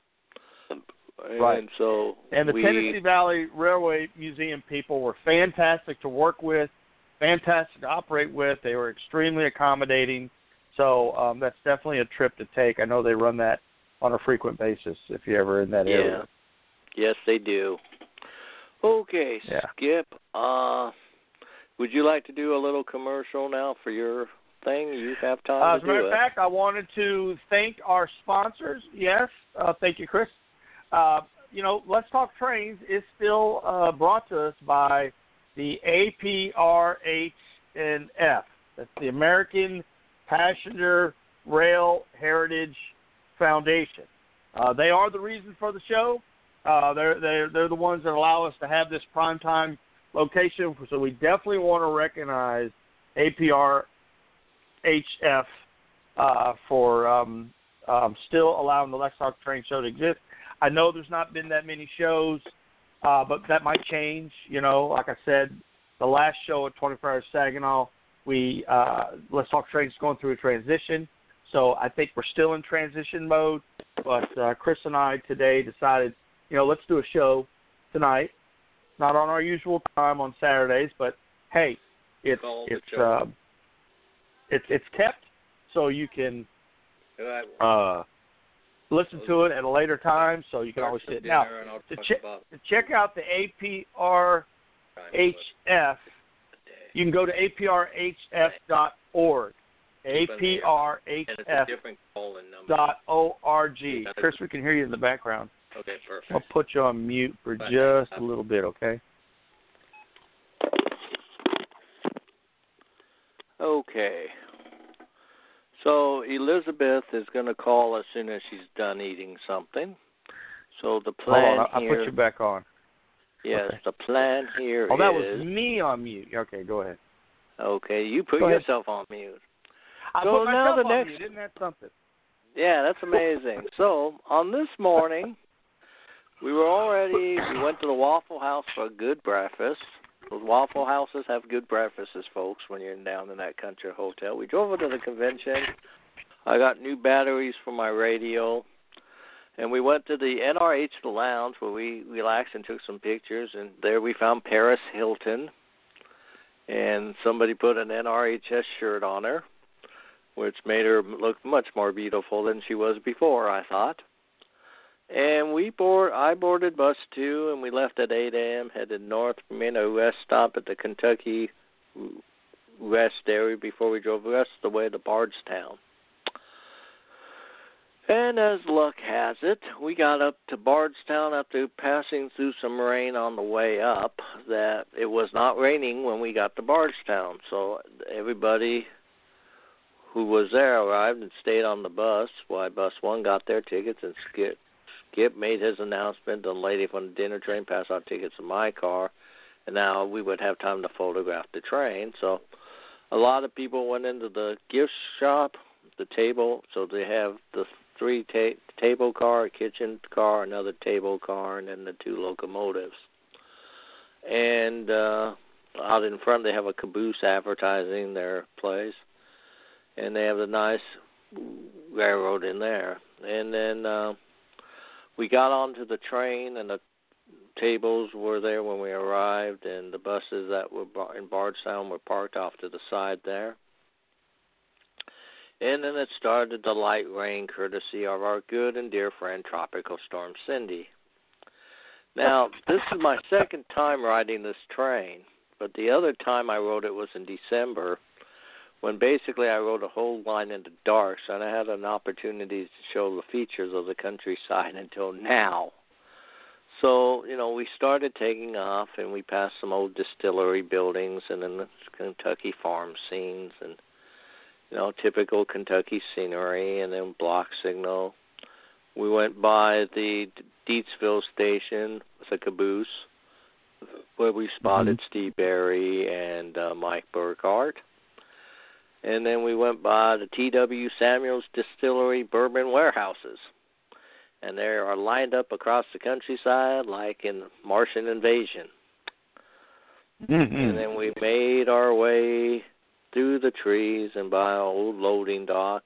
Right. And so And the we Tennessee Valley Railway Museum people were fantastic to work with, fantastic to operate with. They were extremely accommodating. So um, that's definitely a trip to take. I know they run that on a frequent basis if you're ever in that Yeah. area. Yes, they do. Okay, Yeah. Skip. Uh would you like to do a little commercial now for your thing? You have time Uh, as a matter of fact, I wanted to thank our sponsors. Yes, uh, thank you, Chris. Uh, you know, Let's Talk Trains is still uh, brought to us by the APRHNF. That's the American Passenger Rail Heritage Foundation. Uh, they are the reason for the show. Uh, they're they're they're the ones that allow us to have this primetime location. So we definitely want to recognize APR HF uh, for um, um, still allowing the Let's Talk Train Show to exist. I know there's not been that many shows, uh, but that might change. You know, like I said, the last show at 24 Hours Saginaw, we uh, Let's Talk Train is going through a transition. So I think we're still in transition mode. But uh, Chris and I today decided, you know, let's do a show tonight. Not on our usual time on Saturdays, but hey, it's it's uh, it's it's kept so you can uh, listen to it at a later time, so you can always sit. some Now, dinner and I'll to talk check- to check out the APRHF, you can go to aprhf.org. And it's a aprhf.org. different calling number. Chris, we can hear you in the background. Okay, perfect. I'll put you on mute for Fine. just a little bit, okay? Okay. So Elizabeth is going to call as soon as she's done eating something. So the Hold plan on, I, I here, put you back on. yes, okay. the plan here Oh, that is- was me on mute. Okay, go ahead. okay. You put Go ahead. yourself on mute. I So put now myself the on next- mute. Isn't that something? Yeah, that's amazing. so on this morning, we were already we went to the Waffle House for a good breakfast. Those Waffle Houses have good breakfasts, folks, when you're down in that country hotel. We drove over to the convention. I got new batteries for my radio, and we went to the NRH lounge where we relaxed and took some pictures. And there we found Paris Hilton, and somebody put an NRHS shirt on her which made her look much more beautiful than she was before, I thought. And we board I boarded bus two and we left at eight AM, headed north, we made a rest stop at the Kentucky rest area before we drove west the way to Bardstown. And as luck has it, we got up to Bardstown after passing through some rain on the way up. That it was not raining when we got to Bardstown, so everybody who was there arrived and stayed on the bus. Why bus one got their tickets and Skip Skip made his announcement. The lady from the dinner train passed out tickets in my car, and now we would have time to photograph the train. So a lot of people went into the gift shop, the table. So they have the three ta- table car, kitchen car, another table car, and then the two locomotives. And uh, out in front, they have a caboose advertising their place and they have a nice railroad in there, and then uh, we got onto the train, and the tables were there when we arrived, and the buses that were in Bardstown were parked off to the side there. And then it started the light rain, courtesy of our good and dear friend Tropical Storm Cindy. Now, this is my second time riding this train, but the other time I rode it was in December when basically I rode a whole line into darks and I had an opportunity to show the features of the countryside until now. So, you know, we started taking off and we passed some old distillery buildings and then the Kentucky farm scenes and you know, typical Kentucky scenery and then block signal. We went by the Deatsville station with a caboose where we spotted mm-hmm. Steve Barry and uh, Mike Burkhardt. And then we went by the T.W. Samuels Distillery bourbon warehouses. And they are lined up across the countryside like in Martian Invasion. Mm-hmm. And then we made our way through the trees and by an old loading dock.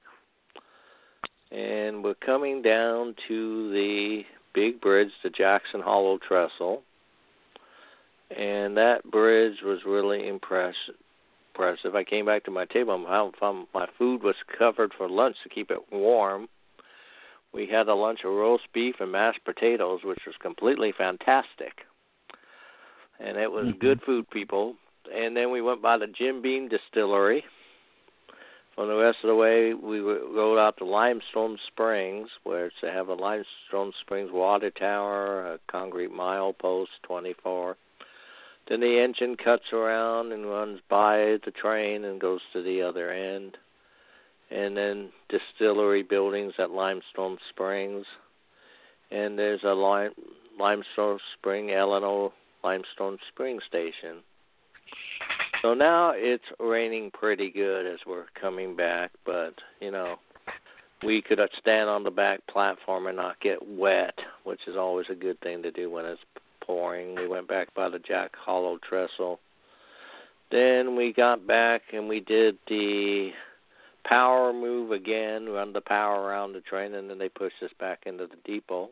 And we're coming down to the big bridge, the Jackson Hollow Trestle. And that bridge was really Impressive. I came back to my table. My, my food was covered for lunch to keep it warm. We had a lunch of roast beef and mashed potatoes, which was completely fantastic. And it was mm-hmm. good food, people and then we went by the Jim Beam Distillery. On the rest of the way, we rode out to Limestone Springs, where they have a Limestone Springs water tower, a concrete mile post, 24. Then the engine cuts around and runs by the train and goes to the other end. And then distillery buildings at Limestone Springs. And there's a lime, Limestone Spring, Eleanor Limestone Spring station. So now it's raining pretty good as we're coming back, but you know, we could stand on the back platform and not get wet, which is always a good thing to do when it's pouring. We went back by the Jack Hollow Trestle. Then we got back and we did the power move again, run the power around the train, and then they pushed us back into the depot.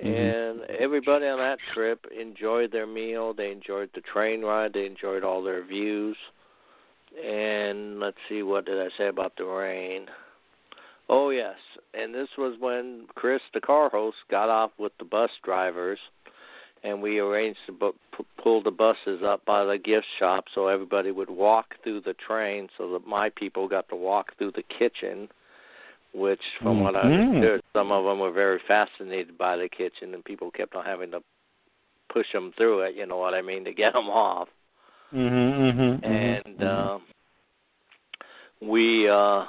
Mm-hmm. And everybody on that trip enjoyed their meal. They enjoyed the train ride. They enjoyed all their views. And let's see, what did I say about the rain? Oh yes, and this was when Chris, the car host, got off with the bus drivers, and we arranged to bu- pull the buses up by the gift shop so everybody would walk through the train, so that my people got to walk through the kitchen which, from mm-hmm. what I mm-hmm. understood, some of them were very fascinated by the kitchen, and people kept on having to push them through it. You know what I mean to get them off. Mm-hmm, mm-hmm, and uh, we uh,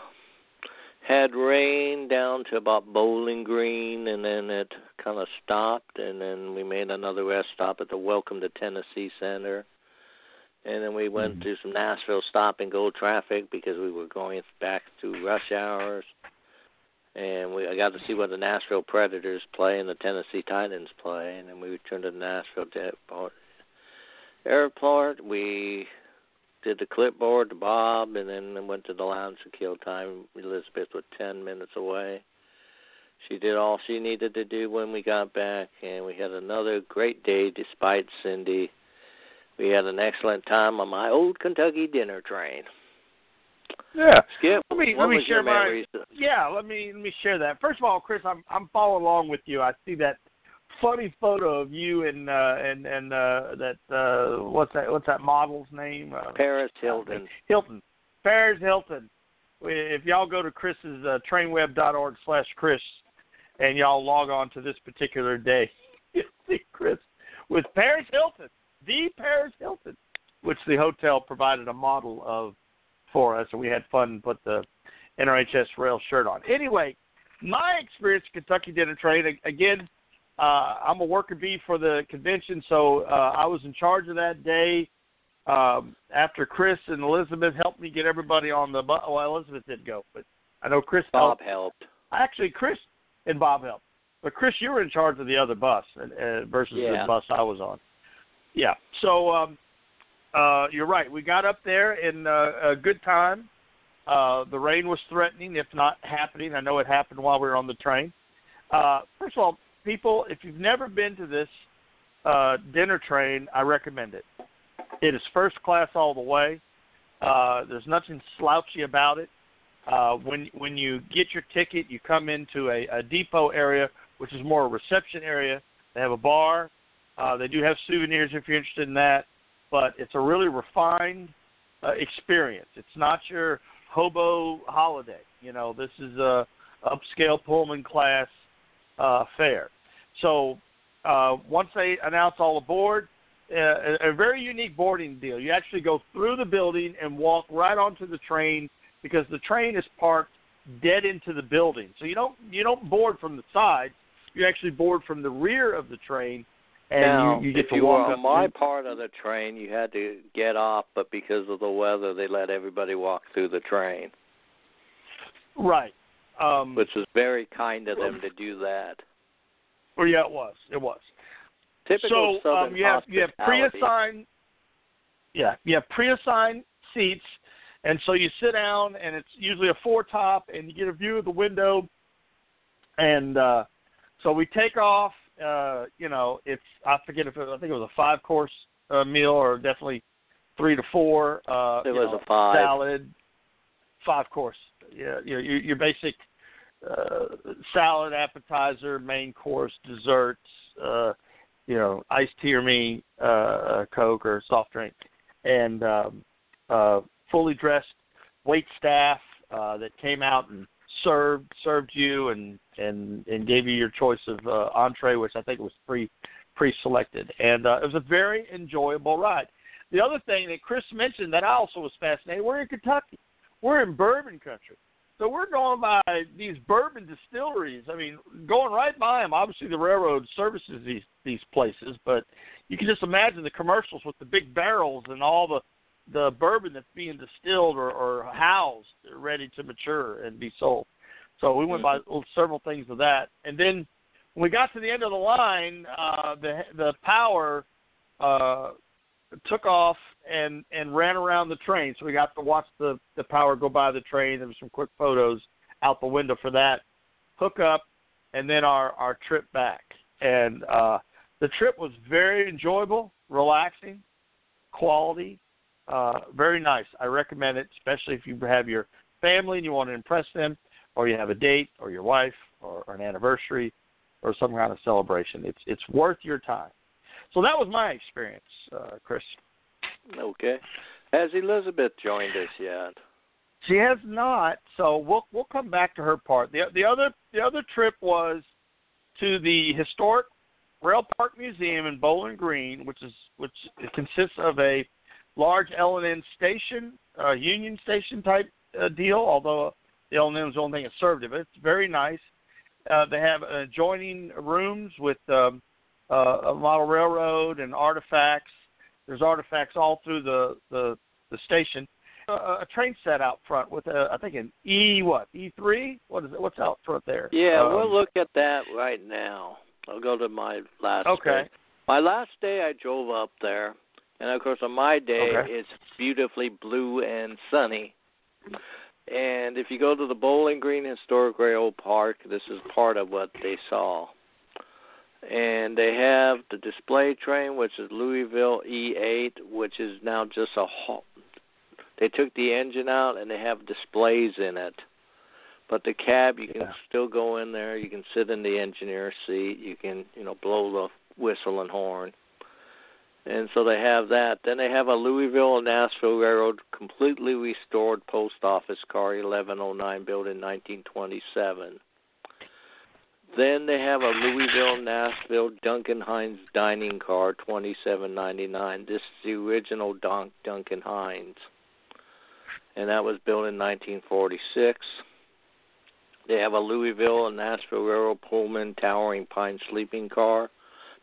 had rain down to about Bowling Green, and then it kind of stopped, and then we made another rest stop at the Welcome to Tennessee Center. And then we went mm-hmm. through some Nashville stop and go traffic because we were going back through rush hours and we I got to see what the Nashville Predators play and the Tennessee Titans play, and then we returned to the Nashville Airport. Airport, we did the clipboard to Bob, and then went to the lounge to kill time. Elizabeth was ten minutes away. She did all she needed to do when we got back, and we had another great day despite Cindy. We had an excellent time on my old Kentucky dinner train. Yeah. Skip, let me let me share my yeah. Let me let me share that. First of all, Chris, I'm I'm following along with you. I see that funny photo of you and uh, and and uh, that uh, what's that what's that model's name? Uh, Paris Hilton. Hilton. Paris Hilton. If y'all go to Chris's uh, trainweb.org slash Chris and y'all log on to this particular day, you'll see Chris with Paris Hilton, the Paris Hilton, which the hotel provided a model of for us, and we had fun and put the NRHS rail shirt on. Anyway, my experience Kentucky Dinner Train again. Uh, I'm a worker bee for the convention, so uh, I was in charge of that day. Um, after Chris and Elizabeth helped me get everybody on the bus. Well, Elizabeth didn't go, but I know Chris Bob helped. helped. Actually, Chris and Bob helped. But Chris, you were in charge of the other bus uh, versus yeah. the bus I was on. Yeah. So um, uh, you're right. We got up there in uh, a good time. Uh, the rain was threatening, if not happening. I know it happened while we were on the train. Uh, first of all, people, if you've never been to this uh, dinner train, I recommend it. It is first class all the way. Uh, there's nothing slouchy about it. Uh, when when you get your ticket, you come into a, a depot area, which is more a reception area. They have a bar. Uh, they do have souvenirs if you're interested in that, but it's a really refined uh, experience. It's not your hobo holiday. You know, this is a upscale Pullman class uh, fare. So uh, once they announce all aboard, uh, a, very unique boarding deal. You actually go through the building and walk right onto the train because the train is parked dead into the building. So you don't you don't board from the side. You actually board from the rear of the train, and now, you, you get if to you walk were on my in- part of the train, you had to get off, but because of the weather, they let everybody walk through the train, right. Um, which was very kind of them to do that. Or yeah, it was. It was. Typical so um, you have you have pre-assigned. Yeah, you have pre-assigned seats, and so you sit down, and it's usually a four top, and you get a view of the window. And uh, so we take off. Uh, you know, it's I forget if it, I think it was a five course uh, meal or definitely three to four. Uh, It was know, a five. salad, five course. Yeah, your your, your basic uh, salad, appetizer, main course, desserts. Uh, you know, iced tea or me, uh, Coke or soft drink, and um, uh, fully dressed wait staff uh, that came out and served served you and and and gave you your choice of uh, entree, which I think was pre pre selected, and uh, it was a very enjoyable ride. The other thing that Chris mentioned that I also was fascinated, we're in Kentucky, we're in bourbon country. So we're going by these bourbon distilleries. I mean, going right by them. Obviously, the railroad services these these places, but you can just imagine the commercials with the big barrels and all the the bourbon that's being distilled or, or housed, ready to mature and be sold. So we went by several things of that, and then when we got to the end of the line, uh, the the power uh, took off and and ran around the train. So we got to watch the the power go by the train. There was some quick photos out the window for that. Hook up, and then our our trip back. And uh, the trip was very enjoyable, relaxing, quality, uh, very nice. I recommend it, especially if you have your family and you want to impress them, or you have a date, or your wife, or, or an anniversary, or some kind of celebration. It's it's worth your time. So that was my experience, uh, Chris. Okay. Has Elizabeth joined us yet? She has not, so we'll we'll come back to her part. The the other the other trip was to the historic Rail Park Museum in Bowling Green, which is which consists of a large L and N station, uh, Union Station type uh, deal. Although the L and N is the only thing that served it, but it's very nice. Uh, they have adjoining rooms with um, uh, a model railroad and artifacts. There's artifacts all through the the, the station. Uh, a train set out front with a, I think an E what E three? What is it? What's out front there? Yeah, Um, we'll look at that right now. I'll go to my last Okay. day. My last day I drove up there and of course on my day Okay. it's beautifully blue and sunny. And if you go to the Bowling Green Historic Rail Park, this is part of what they saw. And they have the display train, which is Louisville E8, which is now just a ho- they took the engine out and they have displays in it. But the cab, you can Yeah. still go in there. You can sit in the engineer seat. You can, you know, blow the whistle and horn. And so they have that. Then they have a Louisville and Nashville Railroad completely restored post office car, 1109, built in 1927. Then they have a Louisville Nashville Duncan Hines dining car, 2799. This is the original Dunk Duncan Hines. And that was built in 1946. They have a Louisville and Nashville Railroad Pullman Towering Pine sleeping car,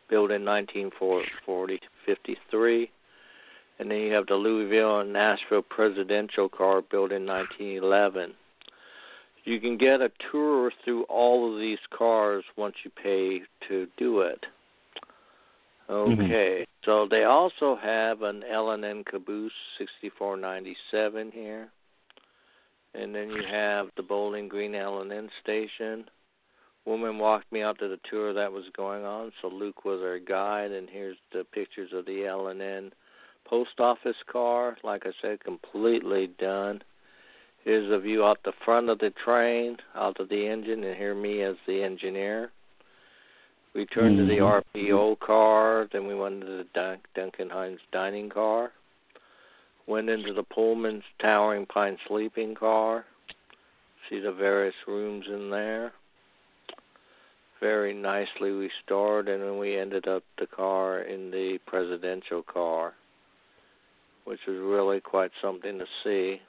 built in 1953. And then you have the Louisville and Nashville presidential car, built in 1911. You can get a tour through all of these cars once you pay to do it. Mm-hmm. Okay. So they also have an L and N caboose 6497 here. and then you have the Bowling Green L&N station. Woman walked me out to the tour that was going on, so Luke was our guide, and here's the pictures of the L&N post office car. Like I said, completely done. Here's a view out the front of the train, out of the engine, and here me as the engineer. We turned mm-hmm. to the mm-hmm. RPO car, then we went into the Dun- Duncan Hines dining car. Went into the Pullman's Towering Pine sleeping car. See the various rooms in there. Very nicely restored, and then we ended up the car in the presidential car, which was really quite something to see.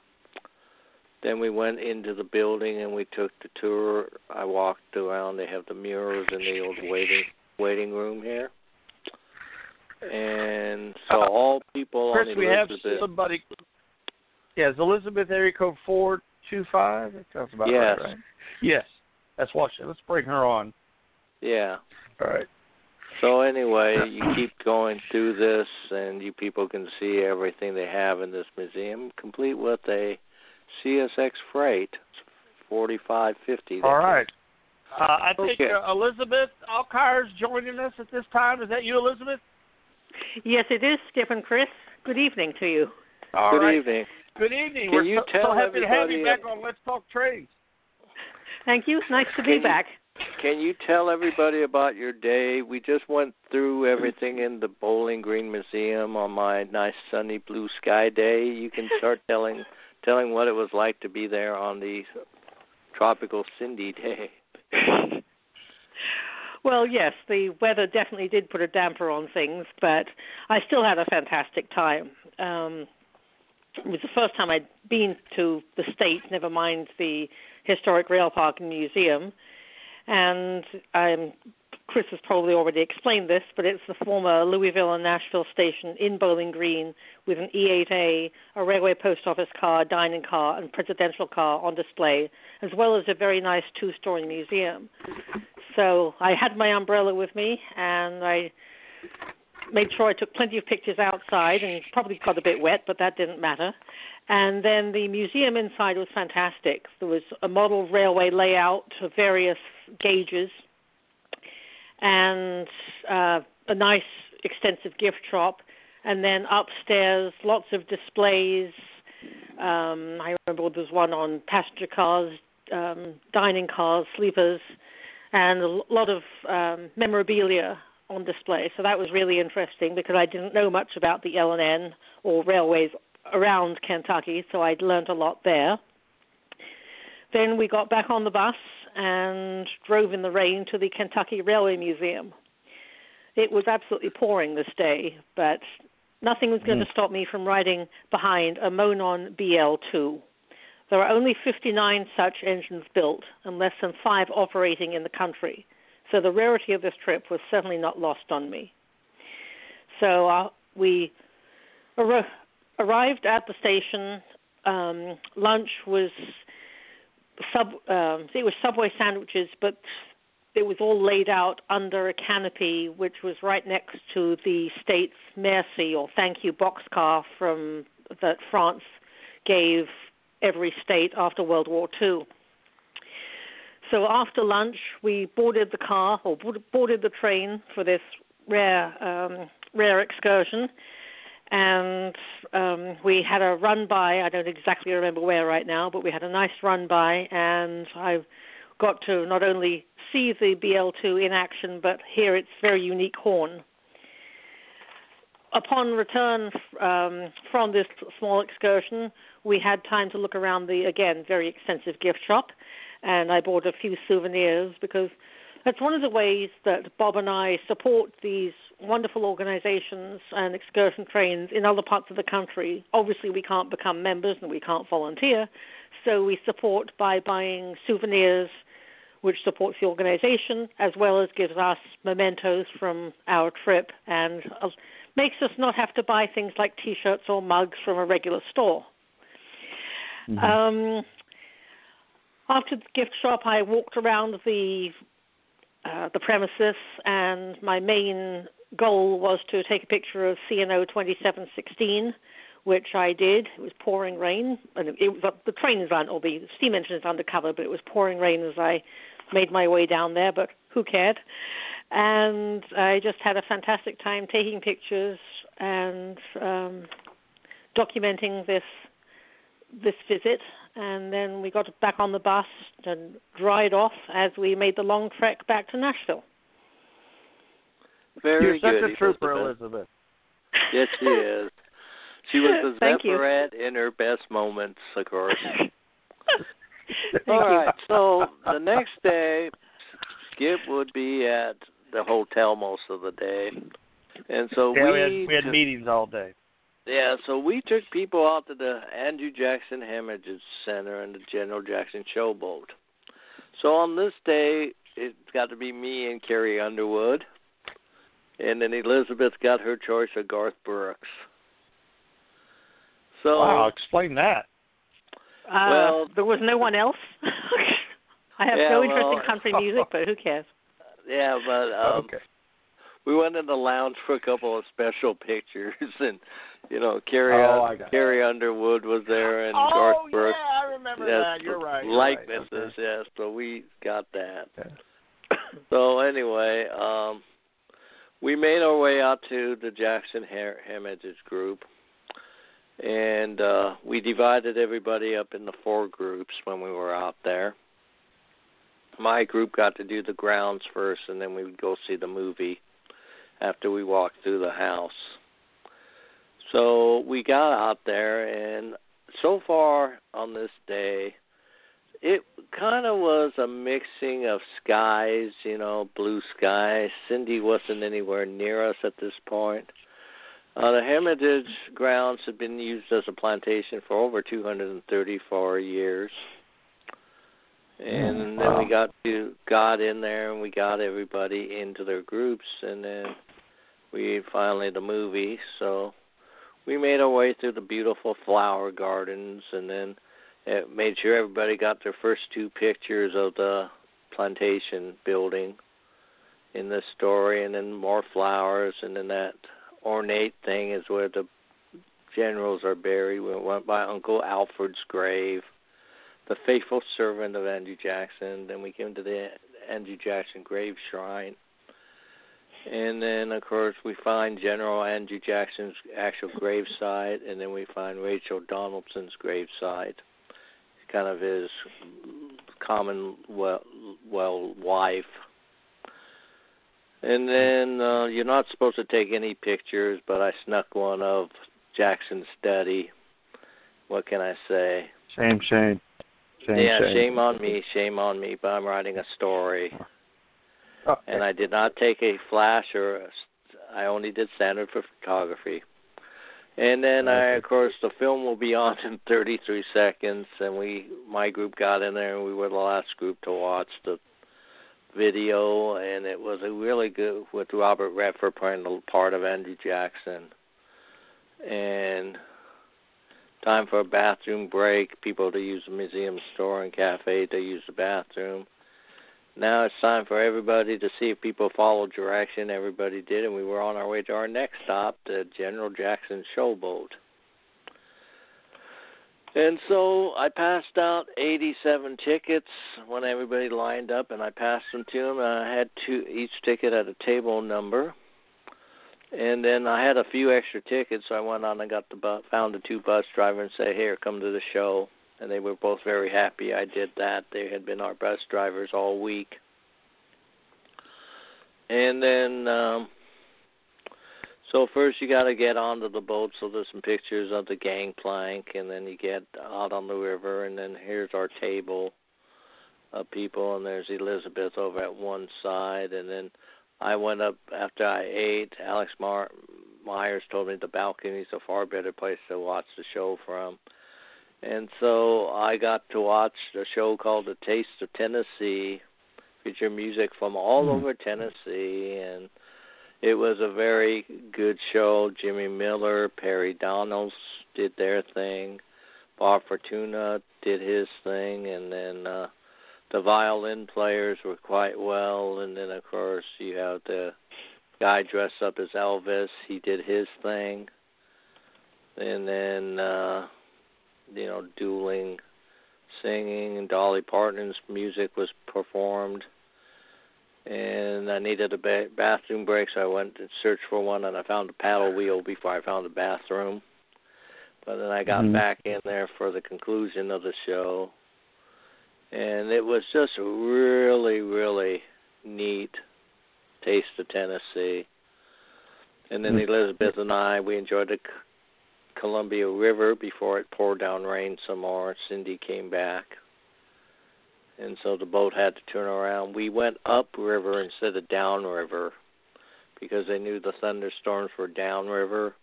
Then we went into the building and we took the tour. I walked around. They have the mirrors in the old waiting waiting room here. And so uh, all people Chris, on we Elizabeth. have somebody. Yeah, is Elizabeth area code four two five? That sounds about yes. right, right? Yes. Let's watch it. Let's bring her on. Yeah. All right. So anyway, you keep going through this, and you people can see everything they have in this museum, complete with a CSX freight, forty-five fifty. All right. Uh, I think okay. uh, Elizabeth Alkire is joining us at this time. Is that you, Elizabeth? Yes, it is, Skip and Chris. Good evening to you. All Good right. evening. Good evening. Can We're you so, tell so happy to have you back on Let's Talk Trains. Thank you. Nice to be Can back. Can you tell everybody about your day? We just went through everything in the Bowling Green Museum on my nice sunny blue sky day. You can start telling telling what it was like to be there on the tropical Cindy day. well, yes, the weather definitely did put a damper on things, but I still had a fantastic time. Um, it was the first time I'd been to the state, never mind the historic rail park and museum. And I'm Chris has probably already explained this, but it's the former Louisville and Nashville station in Bowling Green with an E8A, a railway post office car, dining car, and presidential car on display, as well as a very nice two story museum. So I had my umbrella with me, and I made sure I took plenty of pictures outside and probably got a bit wet, but that didn't matter. And then the museum inside was fantastic. There was a model railway layout of various gauges and uh, a nice extensive gift shop. And then upstairs, lots of displays. Um, I remember there was one on passenger cars, um, dining cars, sleepers, and a lot of um, memorabilia on display. So that was really interesting because I didn't know much about the L&N or railways around Kentucky, so I'd learned a lot there. Then we got back on the bus and drove in the rain to the Kentucky Railway Museum. It was absolutely pouring this day, but nothing was going mm. to stop me from riding behind a Monon BL2. There are only 59 such engines built and less than five operating in the country, so the rarity of this trip was certainly not lost on me. So uh, we ar- arrived at the station. Um, lunch was sub um, it was Subway sandwiches, but it was all laid out under a canopy, which was right next to the state's merci or thank you boxcar from that France gave every state after World War II. So after lunch, we boarded the car or boarded the train for this rare um, rare excursion and um, we had a run by. I don't exactly remember where right now, but we had a nice run by, and I got to not only see the BL2 in action, but hear its very unique horn. Upon return um, from this small excursion, we had time to look around the again very extensive gift shop, and I bought a few souvenirs because that's one of the ways that Bob and I support these wonderful organizations and excursion trains in other parts of the country. Obviously, we can't become members and we can't volunteer, so we support by buying souvenirs, which supports the organization as well as gives us mementos from our trip and uh, makes us not have to buy things like T-shirts or mugs from a regular store. Mm-hmm. Um, after the gift shop, I walked around the uh, the premises, and my main goal was to take a picture of CNO 2716, which I did. It was pouring rain, and it was the train is on, or the steam engine is undercover, but it was pouring rain as I made my way down there. But who cared? And I just had a fantastic time taking pictures and um, documenting this this visit. And then we got back on the bus and dried off as we made the long trek back to Nashville. Very You're good, such a trooper, Elizabeth. Elizabeth. Yes, she is. She was the Thank you. Zephyrette in her best moments, of course. Thank All you. right. So the next day, Skip would be at the hotel most of the day, and so Yeah, we we had, we had took- meetings all day. Yeah, so we took people out to the Andrew Jackson Heritage Center and the General Jackson Showboat. So on this day, it's got to be me and Carrie Underwood, and then Elizabeth got her choice of Garth Brooks. So wow, explain that. Uh, Well- there was no one else. I have Yeah, no interest well- in country music, but who cares? yeah, but um, okay. we went in the lounge for a couple of special pictures, and you know, Carrie Oh, I. Carrie Underwood was there, and oh, Garth Brooks. yeah, I remember yes, that. You're right. you're right. Okay. yes. So we got that. Yeah. So anyway, um, we made our way out to the Jackson Her- Heritage group, and uh, we divided everybody up into four groups when we were out there. My group got to do the grounds first, and then we would go see the movie after we walked through the house. So we got out there, and so far on this day, it kind of was a mixing of skies, you know, blue skies. Cindy wasn't anywhere near us at this point. Uh, the Hermitage grounds had been used as a plantation for over 234 years. And Mm, then we got to got in there and we got everybody into their groups and then we finally the movie so we made our way through the beautiful flower gardens and then it made sure everybody got their first two pictures of the plantation building in this story and then more flowers and then that ornate thing is where the generals are buried. We went by uncle alfred's grave the faithful servant of andrew jackson. Then we came to the andrew jackson grave shrine and then, of course, we find General Andrew Jackson's actual gravesite, and then we find Rachel Donelson's gravesite, kind of his common well, well wife. And then uh, you're not supposed to take any pictures, but I snuck one of Jackson's study. What can I say? Shame, shame. Shame, yeah, shame. shame on me, shame on me. But I'm writing a story. Okay. and I did not take a flash or a, I only did standard for photography. And then I, of course, the film will be on in 33 seconds, and we, my group got in there, and we were the last group to watch the video, and it was a really good with Robert Redford playing the part of Andrew Jackson. And time for a bathroom break. People to use the museum store and cafe to use the bathroom. Now it's time for everybody to see if people followed direction. Everybody did, and we were on our way to our next stop, the General Jackson Showboat. And so I passed out 87 tickets when everybody lined up, and I passed them to them. And I had two each ticket had a table number, and then I had a few extra tickets. So I went on and got the bu- found the two bus driver and said, "Here, come to the show." And they were both very happy I did that. They had been our bus drivers all week. And then um so first you got to get onto the boat so there's some pictures of the gangplank and then you get out on the river and then here's our table of people and there's Elizabeth over at one side and then I went up after I ate. Alex Mar- Myers told me the balcony's a far better place to watch the show from. And so I got to watch a show called The Taste of Tennessee, feature music from all Hmm. over Tennessee, and it was a very good show. Jimmy Miller, Perry Donalds did their thing, Bob Fortuna did his thing, and then uh, the violin players were quite well, and then of course you have the guy dressed up as Elvis. He did his thing. and then uh, you know dueling, singing, and Dolly Parton's music was performed. And I needed a ba- bathroom break, so I went and searched for one, and I found a paddle wheel before I found a bathroom. But then I got Mhm. back in there for the conclusion of the show, and it was just a really, really neat taste of Tennessee. And then Mm. Elizabeth and I, we enjoyed the Columbia River before it poured down rain some more. Cindy came back, and so the boat had to turn around. We went upriver instead of downriver because they knew the thunderstorms were downriver,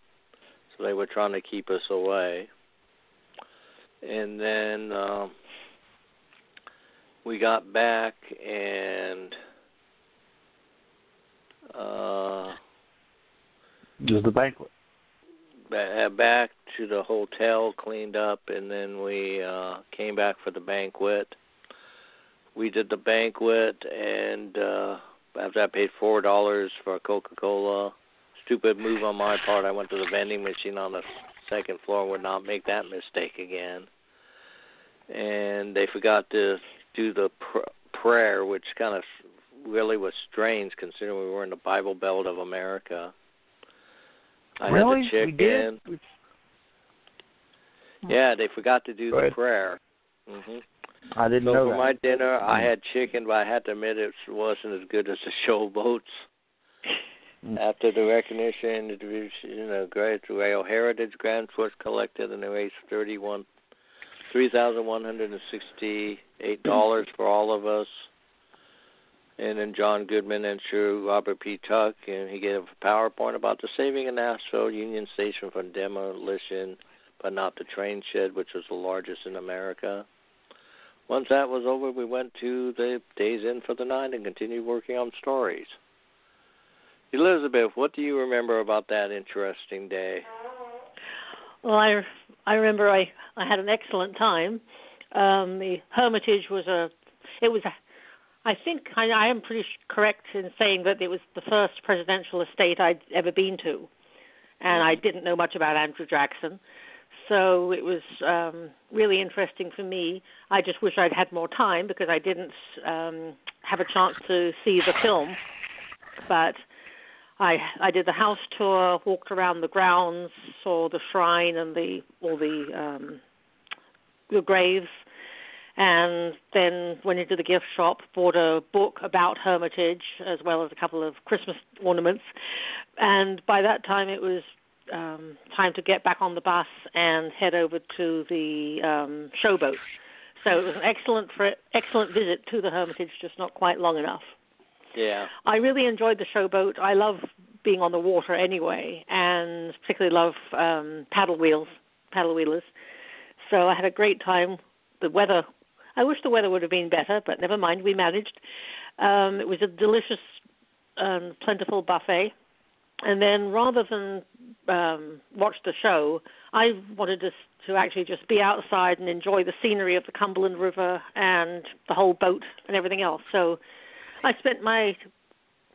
so they were trying to keep us away. And then um, we got back and uh, Just the banquet. Ba- back to the hotel, cleaned up, and then we uh, came back for the banquet. We did the banquet, and uh, after I paid four dollars for a Coca-Cola, stupid move on my part. I went to the vending machine on the second floor. Would not make that mistake again. And they forgot to do the pr- prayer, which kind of really was strange considering we were in the Bible Belt of America. I really? had the we chicken. did? Yeah, they forgot to do Go the ahead. prayer. Mhm. I didn't So know for that. my dinner, I Mm. had chicken, but I had to admit it wasn't as good as the showboats. Mm. After the recognition, the you know, great Rail Heritage grants was collected, and they raised thirty-one, three thousand one hundred and sixty-eight dollars for all of us. And then John Goodman and Sir Robert P. Tuck, and he gave a PowerPoint about the saving of Nashville Union Station from demolition, but not the train shed, which was the largest in America. Once that was over, we went to the Days Inn for the night and continued working on stories. Elizabeth, what do you remember about that interesting day? Well, I I remember I I had an excellent time. Um, the Hermitage was a it was a I think I, I am pretty correct in saying that it was the first presidential estate I'd ever been to, and I didn't know much about Andrew Jackson, so it was um, really interesting for me. I just wish I'd had more time because I didn't um, have a chance to see the film, but I I did the house tour, walked around the grounds, saw the shrine and the all the um the graves and then went into the gift shop, bought a book about Hermitage as well as a couple of Christmas ornaments. And by that time it was um time to get back on the bus and head over to the um showboat. So it was an excellent excellent visit to the Hermitage, just not quite long enough. Yeah. I really enjoyed the showboat. I love being on the water anyway, and particularly love um, paddle wheels, paddle wheelers. So I had a great time. The weather, I wish the weather would have been better, but never mind. We managed. Um, it was a delicious, um, plentiful buffet. And then rather than um, watch the show, I wanted to to actually just be outside and enjoy the scenery of the Cumberland River and the whole boat and everything else. So I spent my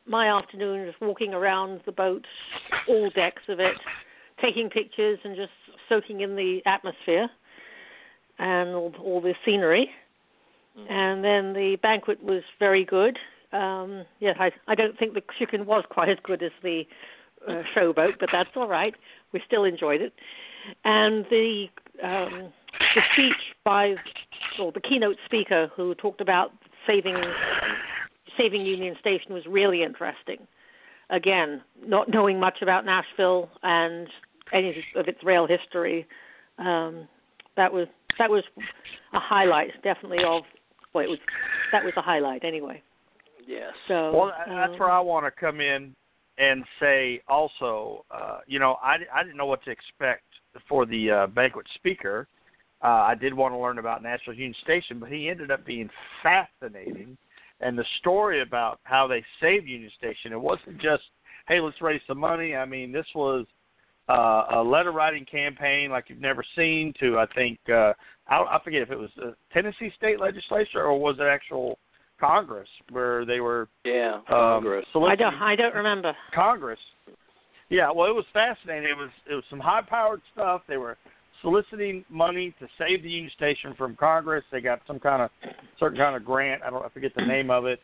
my afternoon just walking around the boat, all decks of it, taking pictures and just soaking in the atmosphere and all, all the scenery. And then the banquet was very good. Um, yes, I I don't think the chicken was quite as good as the uh, showboat, but that's all right. We still enjoyed it. And the um, the speech by or the keynote speaker who talked about saving saving Union Station was really interesting. Again, not knowing much about Nashville and any of its rail history, um, that was that was a highlight, definitely of well, it was that was a highlight anyway. Yes. So Well, tha- that's um, where I want to come in and say also, uh, you know, I, I didn't know what to expect for the uh, banquet speaker. Uh, I did want to learn about Nashville Union Station, but he ended up being fascinating. And the story about how they saved Union Station, it wasn't just, hey, let's raise some money. I mean, this was uh, a letter writing campaign like you've never seen to, I think, uh, I, I forget if it was the Tennessee state legislature or was it actual Congress where they were Yeah. um, Congress. I don't I don't remember. Congress. Yeah, well, it was fascinating. It was it was some high-powered stuff. They were soliciting money to save the Union Station from Congress. They got some kind of certain kind of grant. I don't I forget the name of it.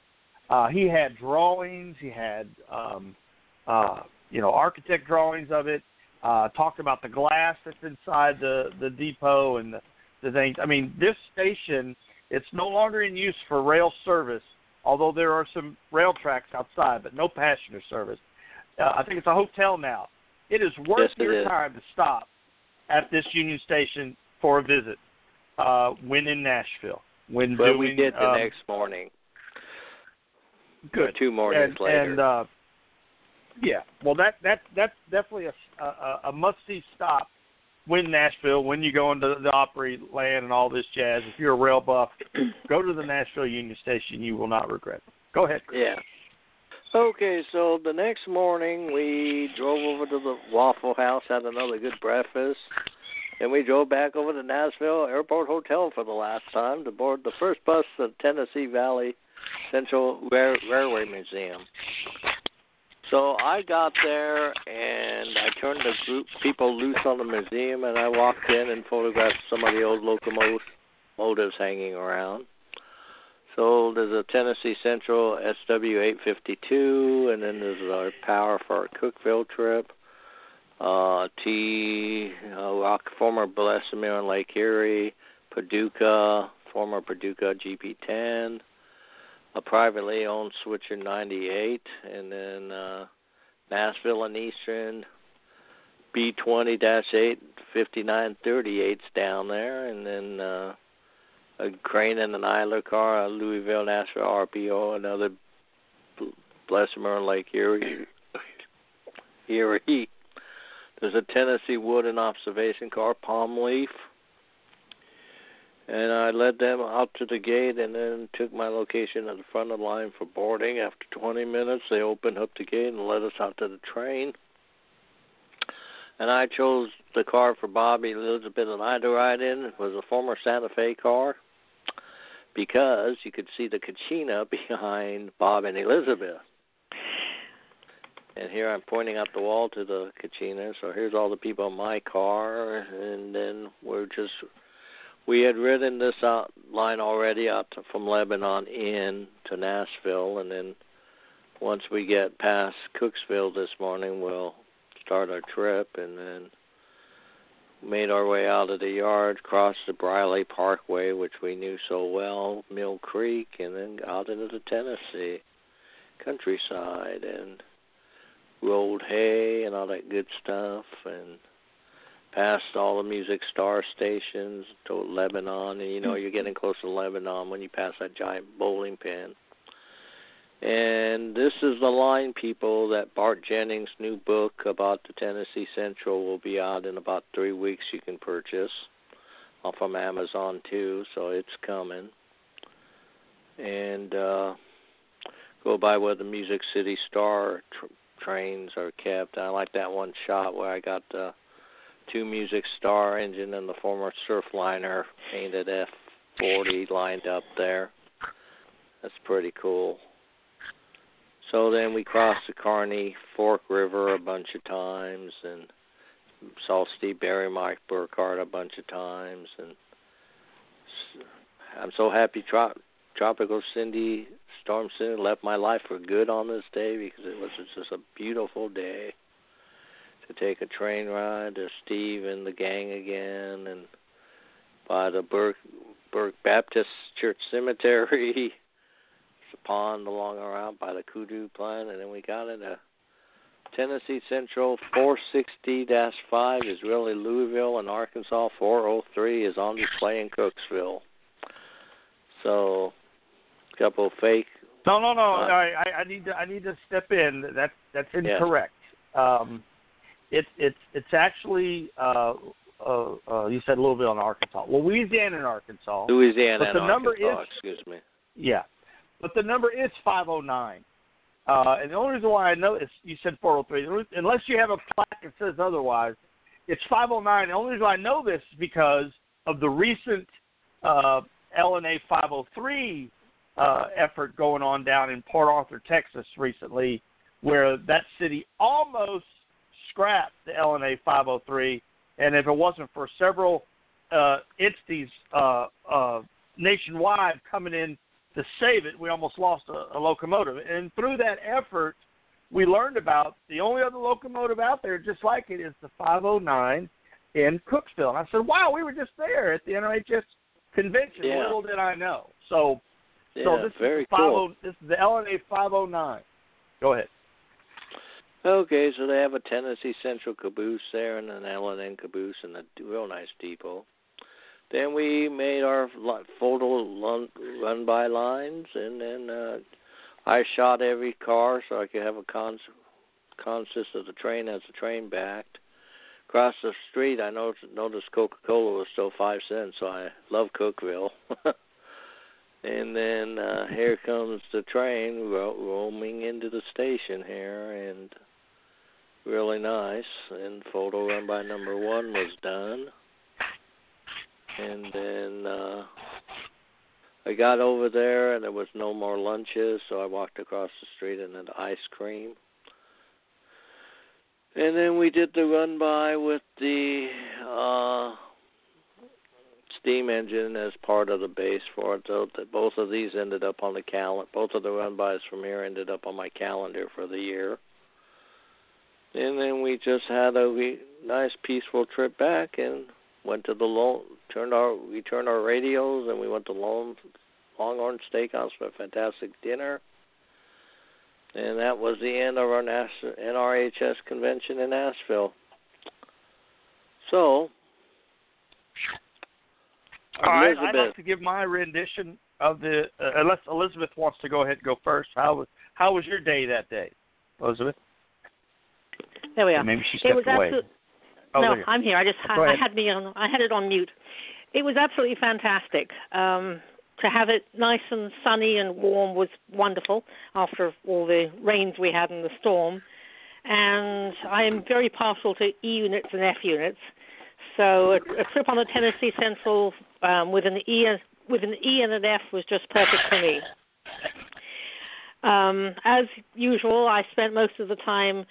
Uh, he had drawings. He had um, uh, you know architect drawings of it. Uh, talked about the glass that's inside the the depot and the, the things. I mean, this station it's no longer in use for rail service, although there are some rail tracks outside, but no passenger service. Uh, I think it's a hotel now. It is worth Yes, it your is. time to stop at this Union Station for a visit uh, when in Nashville. When Well, doing, we did the um, next morning. good. two mornings and, later. And uh, yeah, well, that that that's definitely a a, a must see stop when Nashville when you go into the Opry land and all this jazz. If you're a rail buff, go to the Nashville Union Station. You will not regret it. Go ahead. Chris. Yeah. Okay, so the next morning we drove over to the Waffle House, had another good breakfast, and we drove back over to Nashville Airport Hotel for the last time to board the first bus to the Tennessee Valley Central Rail- Railway Museum. So I got there and I turned the group people loose on the museum, and I walked in and photographed some of the old locomotives hanging around. So there's a Tennessee Central SW852, and then there's our power for our Cookeville trip. Uh, T, uh, Rock, former Bessemer and Lake Erie, Paducah, former Paducah GP10, a privately owned Switcher 98, and then uh, Nashville and Eastern, B20-8 5938's down there, and then. Uh, a Crane and an Idler car, a Louisville Nashville RPO, another Bessemer Lake Erie. Erie. There's a Tennessee Wood and Observation car, Palm Leaf. And I led them out to the gate and then took my location at the front of the line for boarding. After 20 minutes, they opened up the gate and led us out to the train. And I chose the car for Bobby Elizabeth and I to ride in. It was a former Santa Fe car because you could see the Kachina behind Bob and Elizabeth. And here I'm pointing out the wall to the Kachina. So here's all the people in my car, and then we're just we had ridden this out line already out to, from Lebanon in to Nashville, and then once we get past Cooksville this morning, we'll start our trip, and then made our way out of the yard, crossed the Briley Parkway, which we knew so well, Mill Creek, and then out into the Tennessee countryside and rolled hay and all that good stuff, and passed all the music star stations to Lebanon, and you know you're getting close to Lebanon when you pass that giant bowling pin. And this is the line, people, that Bart Jennings' new book about the Tennessee Central will be out in about three weeks. You can purchase uh, from Amazon too, so it's coming. And uh, go by where the Music City Star tr- trains are kept. I like that one shot where I got the two Music Star engine and the former Surfliner painted F40 lined up there. That's pretty cool. So then we crossed the Caney Fork River a bunch of times and saw Steve Barry, Mike Burkhardt a bunch of times, and I'm so happy Trop- Tropical Cindy, Storm Cindy left my life for good on this day because it was just a beautiful day to take a train ride to Steve and the gang again, and by the Burke Burke Baptist Church Cemetery. There's a pond along around by the Kudu plant, and then we got into Tennessee Central 460-5 is really Louisville, and Arkansas 403 is on display in Cooksville. So, a couple of fake. No, no, no. Uh, I, I, need to I need to step in. That's that's incorrect. Um, it's it's it's actually uh, uh, uh, you said Louisville and Arkansas, Louisiana and Arkansas. Louisiana But the and number Arkansas, is- excuse me. Yeah, but the number is 509. Uh, and the only reason why I know is you said 403. Unless you have a plaque that says otherwise, it's 509. The only reason I know this is because of the recent uh, LNA 503 uh, effort going on down in Port Arthur, Texas, recently, where that city almost scrap the LNA 503, and if it wasn't for several uh, entities uh, uh, nationwide coming in to save it, we almost lost a, a locomotive. And through that effort, we learned about the only other locomotive out there just like it is the 509 in Cooksville. And I said, "Wow, we were just there at the NRHS convention. Yeah. Little did I know." So, Yeah, so this very is the 50, cool. This is the LNA 509. Go ahead. Okay, so they have a Tennessee Central caboose there and an L&N caboose and a real nice depot. Then we made our photo run, by lines, and then uh, I shot every car so I could have a cons- consist of the train as the train backed. Across the street, I noticed, noticed Coca-Cola was still five cents, so I love Cookeville. and then uh, here comes the train ro- roaming into the station here, and really nice. And photo run by number one was done. And then uh I got over there and there was no more lunches, so I walked across the street and had ice cream. And then we did the run by with the uh steam engine as part of the base for it. So that both of these ended up on the calendar. Both of the run bys from here ended up on my calendar for the year. And then we just had a re- nice peaceful trip back and went to the long turned our we turned our radios and we went to Long Longhorn Steakhouse for a fantastic dinner. And that was the end of our Nas- NRHS convention in Nashville. So, All right, I'd like to give my rendition of the. Uh, unless Elizabeth wants to go ahead and go first. How was how was your day that day, Elizabeth? There we are. Maybe she stepped was away. absolute- Oh, no, there you go. I'm here. I just I, I had me on. I had it on mute. It was absolutely fantastic. Um, to have it nice and sunny and warm was wonderful after all the rains we had in the storm. And I am very partial to E units and F units. So a, a trip on the Tennessee Central um, with an E and with an E and an F was just perfect for me. Um, as usual, I spent most of the time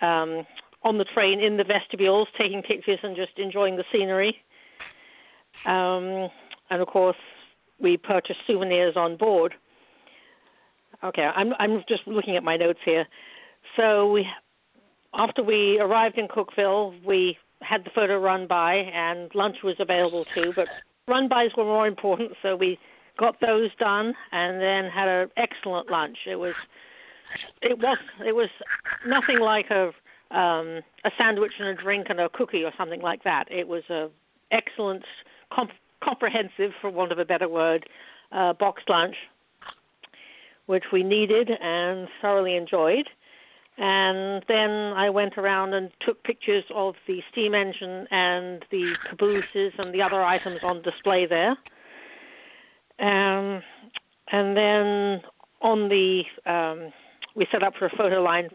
um, on the train in the vestibules, taking pictures and just enjoying the scenery. Um, and of course, we purchased souvenirs on board. Okay, I'm I'm just looking at my notes here. So we, after we arrived in Cookeville, we had the photo run by, and lunch was available too. But run bys were more important, so we got those done, and then had an excellent lunch. It was, it was, it was nothing like a um, a sandwich and a drink and a cookie or something like that. It was a excellent, comp- comprehensive, for want of a better word, uh, boxed lunch, which we needed and thoroughly enjoyed. And then I went around and took pictures of the steam engine and the cabooses and the other items on display there. Um, and then on the, um, we set up for a photo line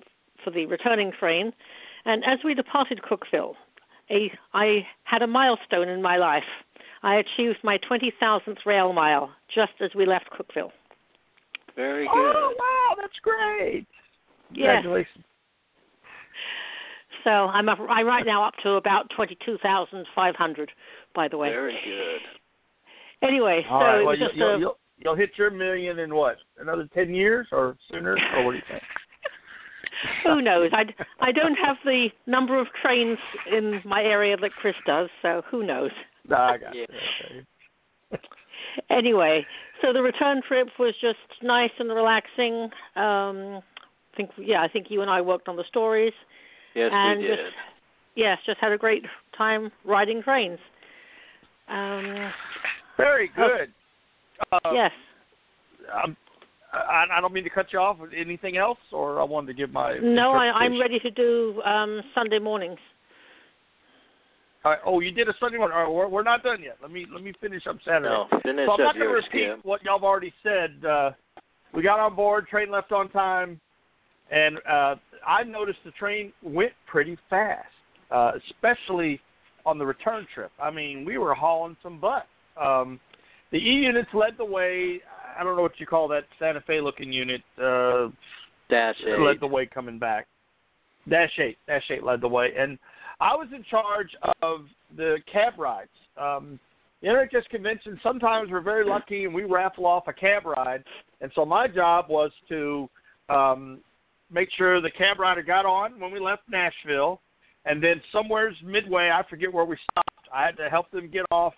for the returning train. And as we departed Cookeville, a, I had a milestone in my life. I achieved my 20,000th rail mile just as we left Cookeville. very oh, good. Oh wow, that's great! Yes. So I'm up, I'm right now up to about 22,500, by the way. Very good. Anyway, so All right. it Well, was you, just you'll, a, you'll you'll hit your million in what? Another ten years or sooner? Or what do you think? who knows? I, I don't have the number of trains in my area that Chris does, so who knows? Nah, I got Yeah. you. Okay. Anyway, so the return trip was just nice and relaxing. Um, I think yeah, I think you and I worked on the stories. Yes, and we did. just yes, just had a great time riding trains. Um, Very good. Uh, yes. I'm, I, I don't mean to cut you off. With anything else, or I wanted to give my No, I, I'm ready to do um, Sunday mornings. All right. Oh, you did a Sunday morning. All right, we're, we're not done yet. Let me let me finish up Saturday. No, finish so I'm not going to repeat Kim. what y'all have already said. Uh, we got on board, train left on time, and uh, I noticed the train went pretty fast, uh, especially on the return trip. I mean, we were hauling some butt. Um, the E units led the way. I don't know what you call that Santa Fe looking unit. Uh, Dash eight. led the way coming back. Dash Eight, Dash Eight led the way, and I was in charge of the cab rides. Um, the NHS convention. Sometimes we're very lucky and we raffle off a cab ride, and so my job was to um, make sure the cab rider got on when we left Nashville, and then somewhere's midway, I forget where we stopped. I had to help them get off,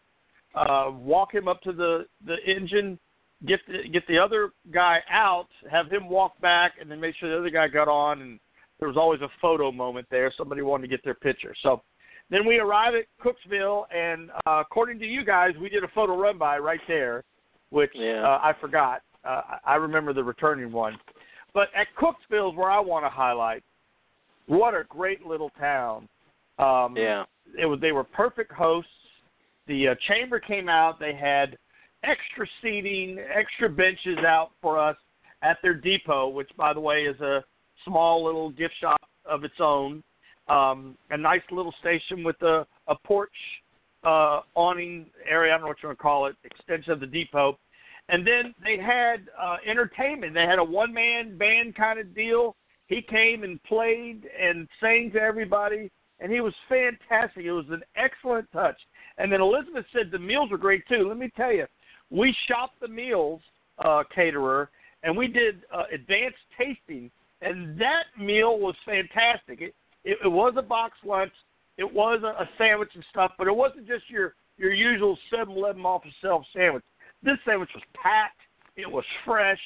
uh, walk him up to the the engine, get the, get the other guy out, have him walk back, and then make sure the other guy got on. And there was always a photo moment there. Somebody wanted to get their picture. So then we arrive at Cooksville, and uh, according to you guys, we did a photo run by right there, which Yeah. uh, I forgot. Uh, I remember the returning one. But at Cooksville is where I want to highlight. What a great little town. Um, Yeah. it was they were perfect hosts. The uh, chamber came out. They had extra seating, extra benches out for us at their depot, which by the way is a small little gift shop of its own. Um, a nice little station with a, a porch uh, awning area. I don't know what you want to call it. Extension of the depot. And then they had uh, entertainment. They had a one man band kind of deal. He came and played and sang to everybody, and he was fantastic. It was an excellent touch. And then Elizabeth said the meals were great too. Let me tell you, we shopped the meals, uh, caterer, and we did uh, advanced tasting, and that meal was fantastic. It, it, it was a box lunch, it was a, a sandwich and stuff, but it wasn't just your your usual Seven Eleven off the shelf sandwich. This sandwich was packed. It was fresh,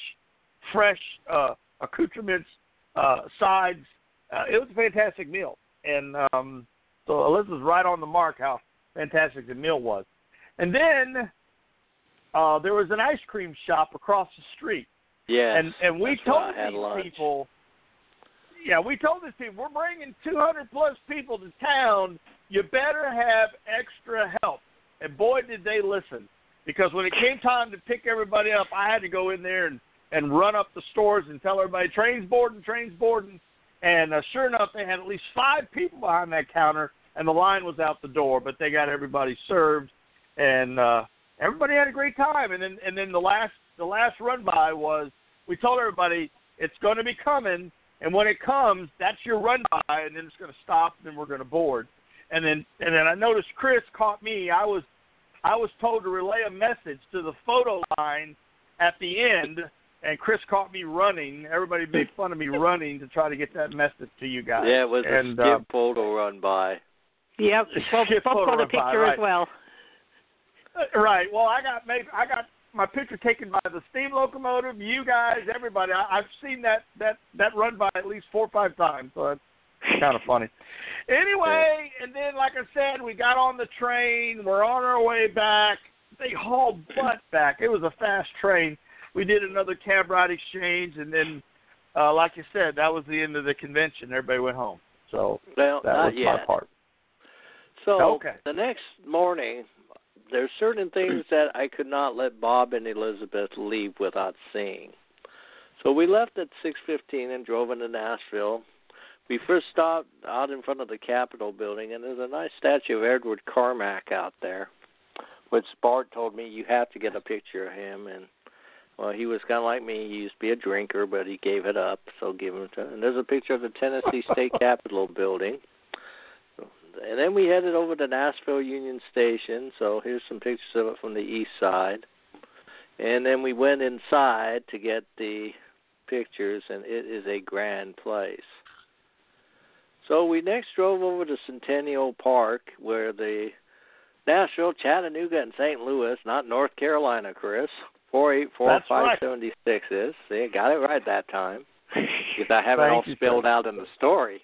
fresh uh, accoutrements, uh, sides. Uh, it was a fantastic meal, and um, so Elizabeth's right on the mark how fantastic the meal was. And then uh, there was an ice cream shop across the street, Yes. and and we told these lunch. people, yeah, we told these people we're bringing 200 plus people to town. You better have extra help. And boy, did they listen! Because when it came time to pick everybody up, I had to go in there and and run up the stores and tell everybody trains boarding, trains boarding. And uh, sure enough, they had at least five people behind that counter, and the line was out the door. But they got everybody served, and uh, everybody had a great time. And then and then the last the last run by was we told everybody it's going to be coming, and when it comes, that's your run by, and then it's going to stop, and then we're going to board. And then and then I noticed Chris caught me. I was I was told to relay a message to the photo line at the end, and Chris caught me running. Everybody made fun of me running to try to get that message to you guys. Yeah, it was and, a skip photo run by. Yep. Skip Bob got a picture right. as well. Uh, Right. Well, I got. I got my picture taken by the steam locomotive. You guys, everybody. I, I've seen that that that run by at least four or five times. So that's kind of funny. Anyway, and then like I said, we got on the train. We're on our way back. They hauled butt back. It was a fast train. We did another cab ride exchange, and then, uh, like you said, that was the end of the convention. Everybody went home. So Well, that was my part. So Okay. the next morning, there's certain things that I could not let Bob and Elizabeth leave without seeing. So we left at 6:15 and drove into Nashville. We first stopped out in front of the Capitol building, and there's a nice statue of Edward Carmack out there, which Bart told me you have to get a picture of him. And well, he was kind of like me. He used to be a drinker, but he gave it up. So give him to. And there's a picture of the Tennessee State Capitol building. And then we headed over to Nashville Union Station. So here's some pictures of it from the east side. And then we went inside to get the pictures, and it is a grand place. So we next drove over to Centennial Park, where the Nashville, Chattanooga, and St. Louis, not North Carolina, Chris, four eight four That's five right. is. See, I got it right that time. Because I have it all you, sir. out in the story.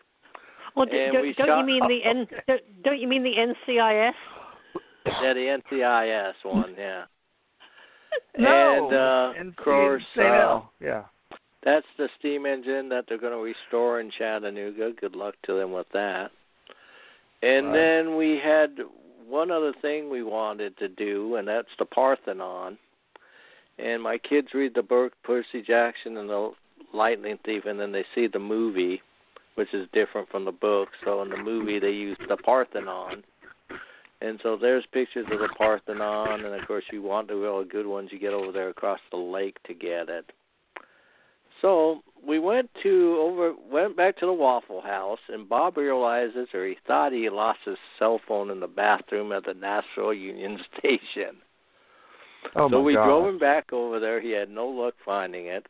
Well, do, And don't, we don't shot- you mean the N? Don't, don't you mean the NCIS? Yeah, the NCIS one, yeah. No, and uh, and of course, uh, yeah. that's the steam engine that they're going to restore in Chattanooga. Good luck to them with that. And Right. then we had one other thing we wanted to do, and that's the Parthenon. And my kids read the book Percy Jackson and the Lightning Thief, and then they see the movie, which is different from the book. So in the movie, they use the Parthenon. And so there's pictures of the Parthenon, and of course, you want the really good ones, you get over there across the lake to get it. So we went to over went back to the Waffle House, and Bob realizes, or he thought he lost his cell phone in the bathroom at the Nashville Union Station. Oh so my we God. drove him back over there. He had no luck finding it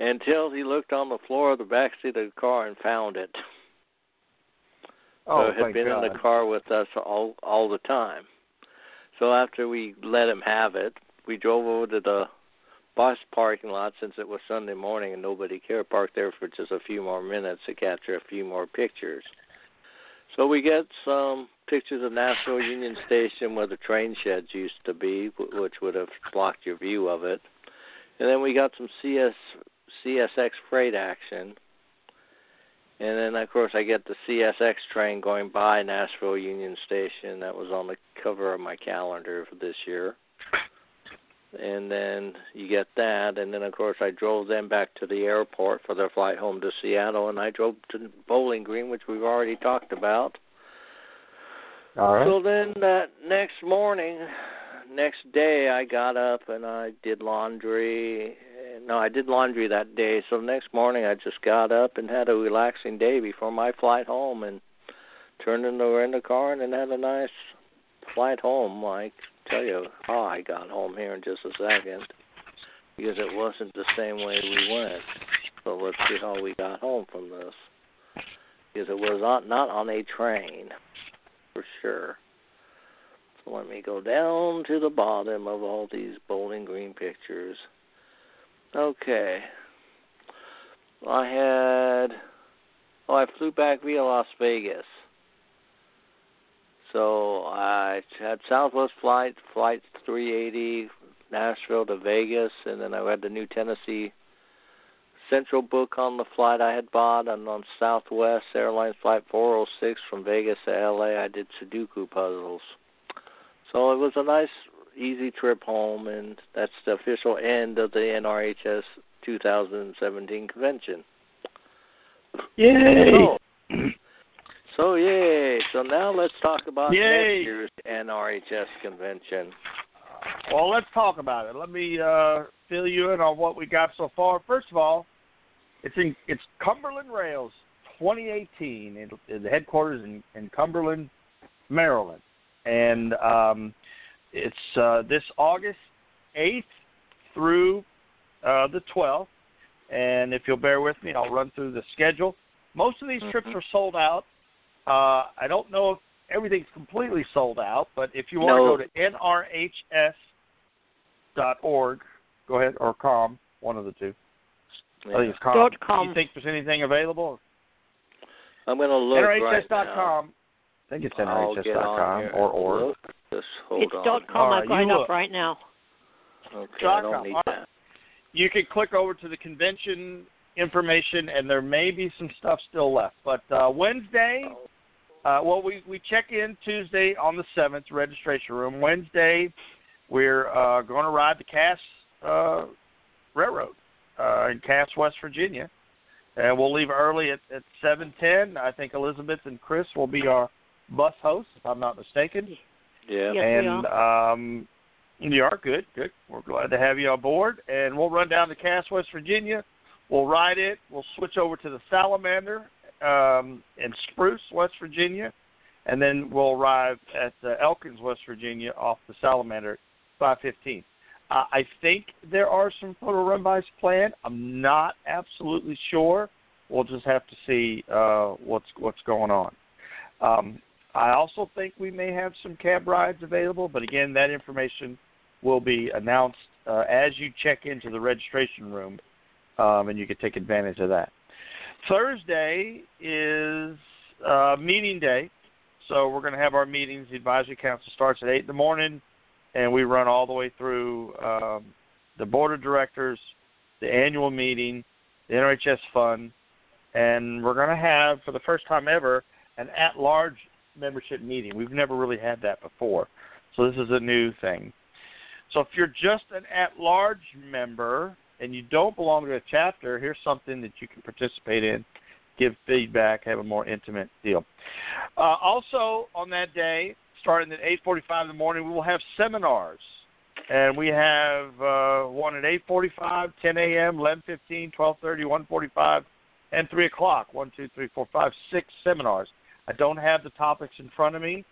until he looked on the floor of the back seat of the car and found it. Oh, so it had been God. in the car with us all all the time. So after we let him have it, we drove over to the bus parking lot since it was Sunday morning and nobody cared. Parked there for just a few more minutes to capture a few more pictures. So we get some pictures of Nashville Union Station where the train sheds used to be, which would have blocked your view of it. And then we got some CS CSX freight action. And then of course I get the CSX train going by Nashville Union Station. That was on the cover of my calendar for this year. And then you get that, and then of course I drove them back to the airport for their flight home to Seattle, and I drove to Bowling Green, which we've already talked about. All right. So then that next morning, next day, I got up and I did laundry. No, I did laundry that day. So next morning, I just got up and had a relaxing day before my flight home, and turned in the rental car and had a nice flight home. I tell you how I got home here in just a second because it wasn't the same way we went. So let's see how we got home from this because it was not not on a train for sure. So let me go down to the bottom of all these Bowling Green pictures. Okay. I had oh I flew back via Las Vegas. So I had Southwest flight, flight 380, Nashville to Vegas, and then I had the New Tennessee Central book on the flight I had bought, and on Southwest Airlines flight 406 from Vegas to LA, I did Sudoku puzzles. So it was a nice, easy trip home, and that's the official end of the NRHS 2017 convention. Yay! So, so yay! So now let's talk about Yay. next year's NRHS convention. Well, let's talk about it. Let me uh, fill you in on what we got so far. First of all, it's in it's Cumberland Rails 2018, in, in the headquarters in, in Cumberland, Maryland, and um, it's uh, this August 8th through uh, the 12th. And if you'll bear with me, I'll run through the schedule. Most of these trips Mhm. are sold out. Uh, I don't know if everything's completely sold out, but if you want No. to go to nrhs.org, go ahead, or com, one of the two. I think it's com. Dot Do com. you think there's anything available? I'm going to look right now. NRHS.com. I think it's I'll on NRHS.com here or and org. Just hold it's on. dot com. All I've right, got it you up right now. Okay, Dot I don't com. need All right. that. You can click over to the convention information, and there may be some stuff still left. But uh, Wednesday, uh, well, we we check in Tuesday on the seventh, registration room. Wednesday, we're uh, going to ride the Cass uh, Railroad uh, in Cass, West Virginia, and we'll leave early at at seven ten. I think Elizabeth and Chris will be our bus hosts, if I'm not mistaken. Yeah. Yes, we and um, you are good, good. We're glad to have you on board, and we'll run down to Cass, West Virginia. We'll ride it. We'll switch over to the Salamander um, in Spruce, West Virginia, and then we'll arrive at uh, Elkins, West Virginia, off the Salamander at 5:15. Uh, I think there are some photo run-bys planned. I'm not absolutely sure. We'll just have to see uh, what's what's going on. Um, I also think we may have some cab rides available, but again, that information will be announced uh, as you check into the registration room, um, and you can take advantage of that. Thursday is uh, meeting day, so we're going to have our meetings. The advisory council starts at eight in the morning, and we run all the way through um, the board of directors, the annual meeting, the NRHS fund, and we're going to have for the first time ever an at-large membership meeting. We've never really had that before, so this is a new thing. So if you're just an at-large member and you don't belong to a chapter, here's something that you can participate in, give feedback, have a more intimate deal. Uh, also on that day, starting at 8:45 in the morning, we will have seminars and we have uh, one at 8:45, 10 a.m., 11:15, 12:30, 1:45, and 3 o'clock. One, two, three, four, five, six seminars. I don't have the topics in front of me,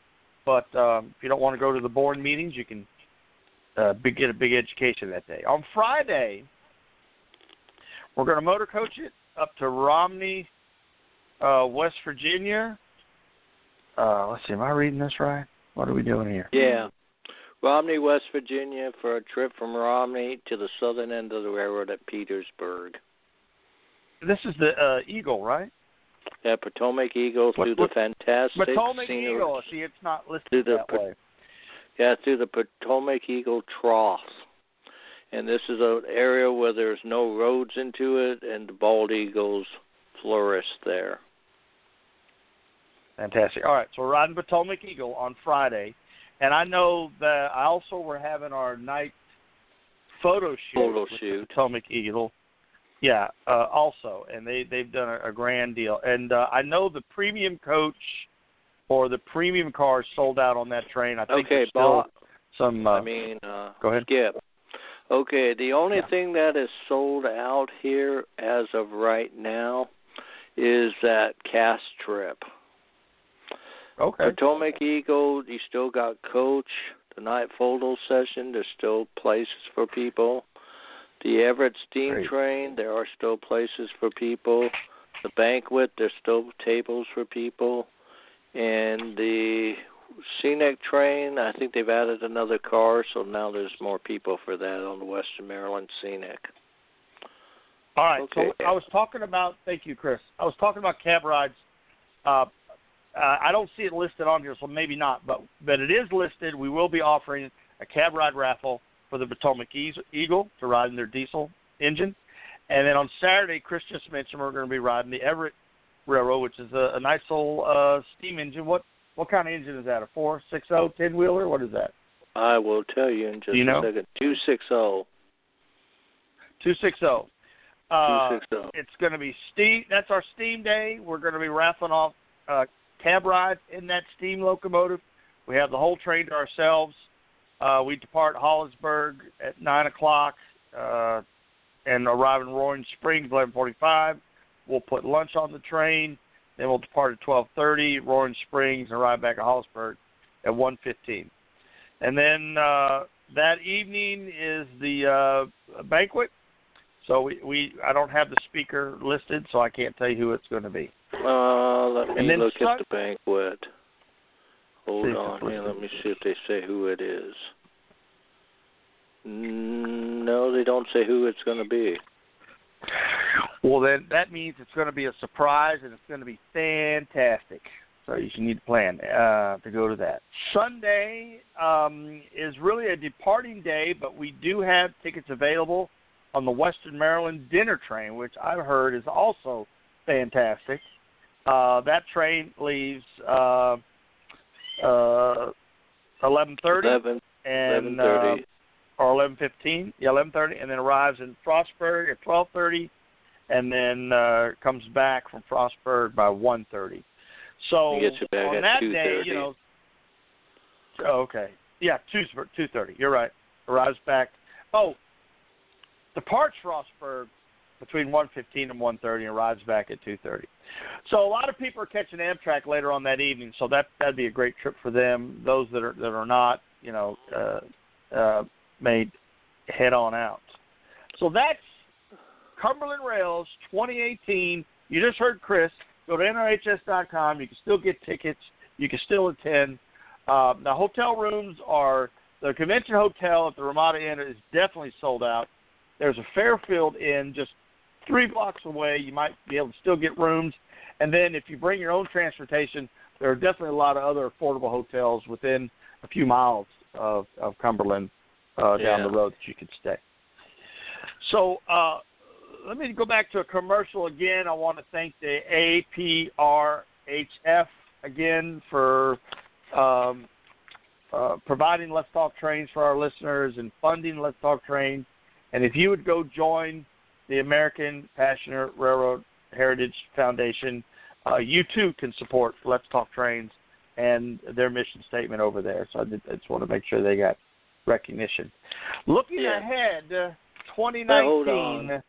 but um, if you don't want to go to the board meetings, you can uh, get a big education that day. On Friday, we're going to motor coach it up to Romney, uh, West Virginia. Uh, let's see, am I reading this right? What are we doing here? Yeah. Romney, West Virginia, for a trip from Romney to the southern end of the railroad at Petersburg. This is the uh, Eagle, right? Yeah, Potomac Eagle What- through what- the fantastic Potomac scenery. Eagle. See, it's not listed the that way. Yeah, through the Potomac Eagle Trough. And this is an area where there's no roads into it, and the bald eagles flourish there. Fantastic. All right, so we're riding Potomac Eagle on Friday, and I know that I also we're having our night photo shoot. Photo shoot. Potomac Eagle. Yeah, uh, also, and they they've done a, a grand deal, and uh, I know the premium coach or the premium cars sold out on that train. I think Okay, there's still Bob. some. Uh, I mean, uh, go ahead. Skip. Okay, the only Yeah. thing that is sold out here as of right now is that Cass trip. okay. Potomac Eagle, you still got coach. The night photo session, there's still places for people. The Everett steam Great. train, there are still places for people. The banquet, there's still tables for people. And the scenic train, I think they've added another car, so now there's more people for that on the Western Maryland scenic. All right. Okay. So I was talking about. Thank you, Chris. I was talking about cab rides. Uh, uh, I don't see it listed on here, so maybe not. But but it is listed. We will be offering a cab ride raffle for the Potomac Eagle to ride in their diesel engine, and then on Saturday, Chris just mentioned we're going to be riding the Everett Railroad, which is a, a nice old uh, steam engine. What what kind of engine is that? A four six zero ten wheeler? What is that? I will tell you in just you know? a second. Two six zero. Two six zero. Two Uh. It's going to be steam. That's our steam day. We're going to be raffling off uh, cab rides in that steam locomotive. We have the whole train to ourselves. Uh, we depart Hollidaysburg at nine o'clock uh, and arrive in Roaring Springs eleven forty-five. We'll put lunch on the train. Then we'll depart at twelve thirty, Roaring Springs, and arrive back at Hollidaysburg at one fifteen. And then uh, that evening is the uh, banquet. So we, we I don't have the speaker listed, so I can't tell you who it's going to be. Uh, let And me then look Sun- at the banquet. Hold See on here. Let me see if they say who it is. No, they don't say who it's going to be. Well, then that means it's going to be a surprise and it's going to be fantastic. So you should need to plan uh, to go to that. Sunday um, is really a departing day, but we do have tickets available on the Western Maryland dinner train, which I've heard is also fantastic. Uh, that train leaves uh, uh, 11:30 Eleven, and eleven uh, or eleven fifteen, yeah, eleven thirty, and then arrives in Frostburg at twelve thirty, and then uh, comes back from Frostburg by one thirty. So He gets you on at that day, you know, oh, okay, yeah, two two thirty. You're right. Arrives back. Oh, departs Frostburg between one fifteen and one thirty, and arrives back at two thirty. So a lot of people are catching Amtrak later on that evening, so that that'd be a great trip for them. Those that are that are not, you know, uh, uh, head on out. So that's Cumberland Rails 2018. You just heard Chris. Go to NRHS.com. You can still get tickets. You can still attend. Uh, the hotel rooms are the convention hotel at the Ramada Inn is definitely sold out. There's a Fairfield Inn just three blocks away. You might be able to still get rooms. And then if you bring your own transportation, there are definitely a lot of other affordable hotels within a few miles of, of Cumberland uh, down Yeah. the road that you could stay. So uh, let me go back to a commercial again. I want to thank the APRHF again for um, uh, providing Let's Talk Trains for our listeners and funding Let's Talk Trains. And if you would go join the American Passenger Railroad Heritage Foundation, uh, you too can support Let's Talk Trains and their mission statement over there. So I, did, I just want to make sure they got recognition. Looking Yeah. ahead, uh, 2019.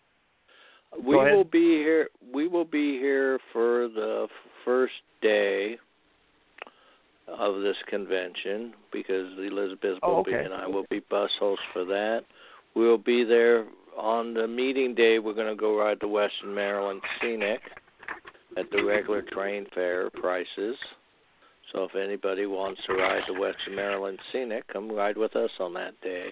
We will be here. We will be here for the first day of this convention because Elizabeth Oh, Bobby okay. and I will be bus hosts for that. We'll be there on the meeting day. We're going to go ride the Western Maryland Scenic at the regular train fare prices. So if anybody wants to ride the Western Maryland Scenic, come ride with us on that day.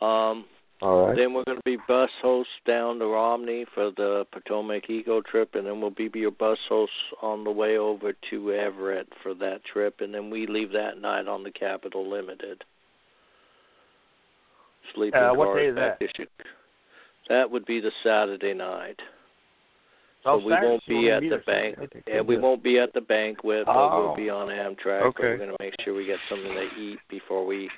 Um, All right. then we're going to be bus hosts down to Romney for the Potomac Eagle trip, and then we'll be your bus hosts on the way over to Everett for that trip, and then we leave that night on the Capital Limited. Sleeping Uh, what day is that? to Chi- That would be the Saturday night. Oh, so we Saturday, won't be at the bank. Yeah, we won't be at the banquet, but Oh. we'll be on Amtrak. Okay. we're going to make sure we get something to eat before we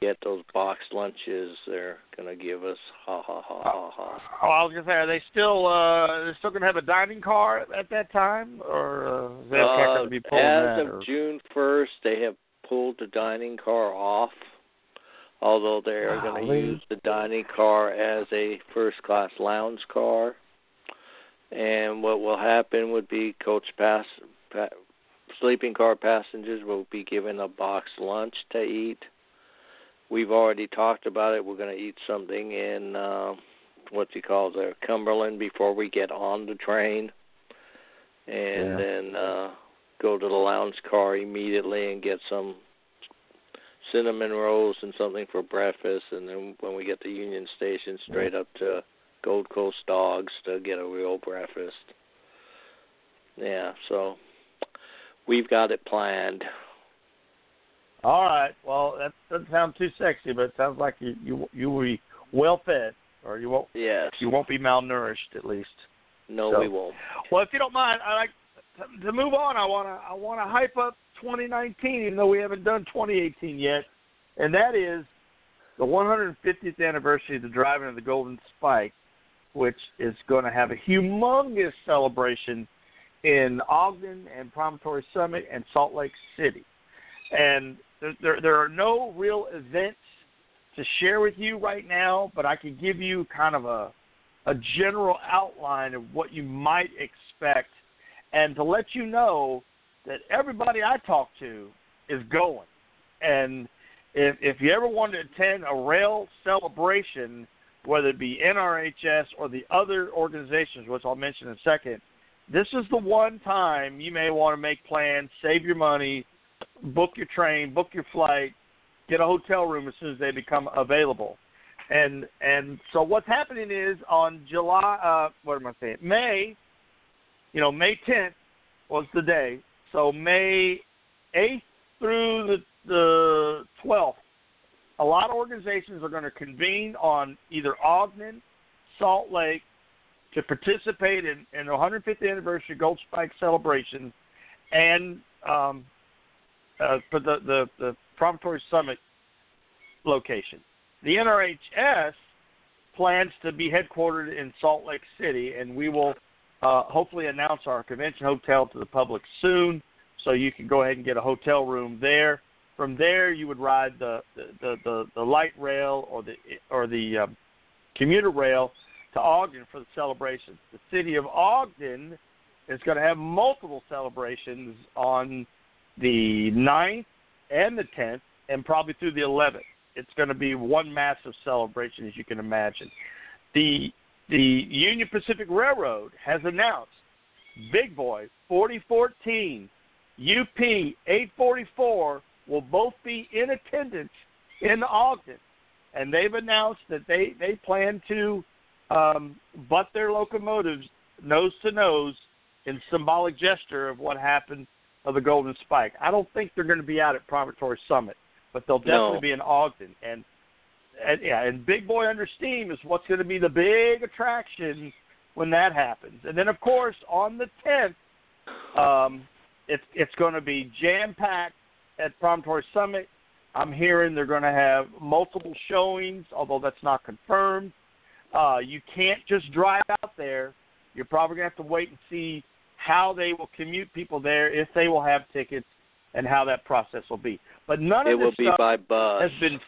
get those boxed lunches they're going to give us. Ha ha ha ha ha. Oh, I was gonna say, are they still uh they're still gonna have a dining car at that time, or uh, is that Uh, gonna be pulling as that? of or- June first, they have pulled the dining car off. Although they are going to use the dining car as a first class lounge car, and what will happen would be coach pass, pa, sleeping car passengers will be given a boxed lunch to eat. We've already talked about it. We're going to eat something in uh, what you call there Cumberland before we get on the train, and Yeah. then uh, go to the lounge car immediately and get some cinnamon rolls and something for breakfast, and then when we get to Union Station, straight up to Gold Coast Dogs to get a real breakfast. Yeah, so we've got it planned. All right. Well, that doesn't sound too sexy, but it sounds like you you you will be well fed, or you won't Yes. you won't be malnourished at least. No, So- we won't. Well, if you don't mind, I like to- to move on. I want to I want to hype up 2019, even though we haven't done 2018 yet, and that is the 150th anniversary of the driving of the Golden Spike, which is going to have a humongous celebration in Ogden and Promontory Summit and Salt Lake City, and there there, there are no real events to share with you right now, but I can give you kind of a a general outline of what you might expect and to let you know that everybody I talk to is going. And if if you ever want to attend a rail celebration, whether it be NRHS or the other organizations, which I'll mention in a second, this is the one time you may want to make plans, save your money, book your train, book your flight, get a hotel room as soon as they become available. And and so what's happening is on July uh what am I saying? May, you know, May tenth was the day. So May eighth through the the twelfth, a lot of organizations are going to convene on either Ogden, Salt Lake, to participate in, in the 150th anniversary Gold Spike celebration, and um, uh, for the the the Promontory Summit location. The NRHS plans to be headquartered in Salt Lake City, and we will uh, hopefully announce our convention hotel to the public soon, so you can go ahead and get a hotel room there. From there, you would ride the the, the, the light rail or the or the um, commuter rail to Ogden for the celebrations. The city of Ogden is going to have multiple celebrations on the 9th and the 10th, and probably through the 11th. It's going to be one massive celebration, as you can imagine. The the Union Pacific Railroad has announced Big Boy 4014, UP 844 will both be in attendance in Ogden, and they've announced that they they plan to um, butt their locomotives nose to nose in symbolic gesture of what happened of the Golden Spike. I don't think they're going to be out at Promontory Summit, but they'll definitely No. be in Ogden. And, and yeah, and Big Boy Under Steam is what's going to be the big attraction when that happens. And then of course on the 10th, um, it's it's going to be jam packed at Promontory Summit. I'm hearing they're going to have multiple showings, although that's not confirmed. Uh, you can't just drive out there. You're probably going to have to wait and see how they will commute people there, if they will have tickets, and how that process will be. But none it of this will be stuff by bus. has been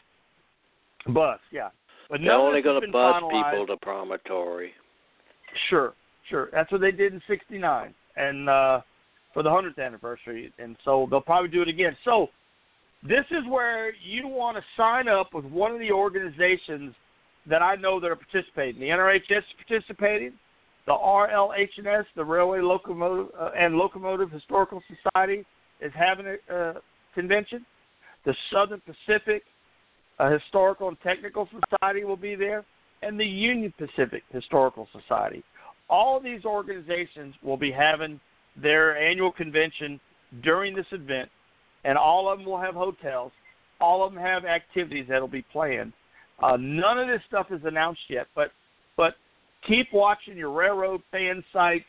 bus, yeah. But They're only going to bus finalized. people to Promontory. Sure, sure. That's what they did in '69, and uh, for the hundredth anniversary, and so they'll probably do it again. So this is where you want to sign up with one of the organizations that I know that are participating. The NRHS is participating. The RLHNS, the Railway Locomotive uh, and Locomotive Historical Society, is having a uh, convention. The Southern Pacific uh, Historical and Technical Society will be there, and the Union Pacific Historical Society. All these organizations will be having their annual convention during this event, and all of them will have hotels. All of them have activities that'll be planned. Uh, none of this stuff is announced yet, but but keep watching your railroad fan sites.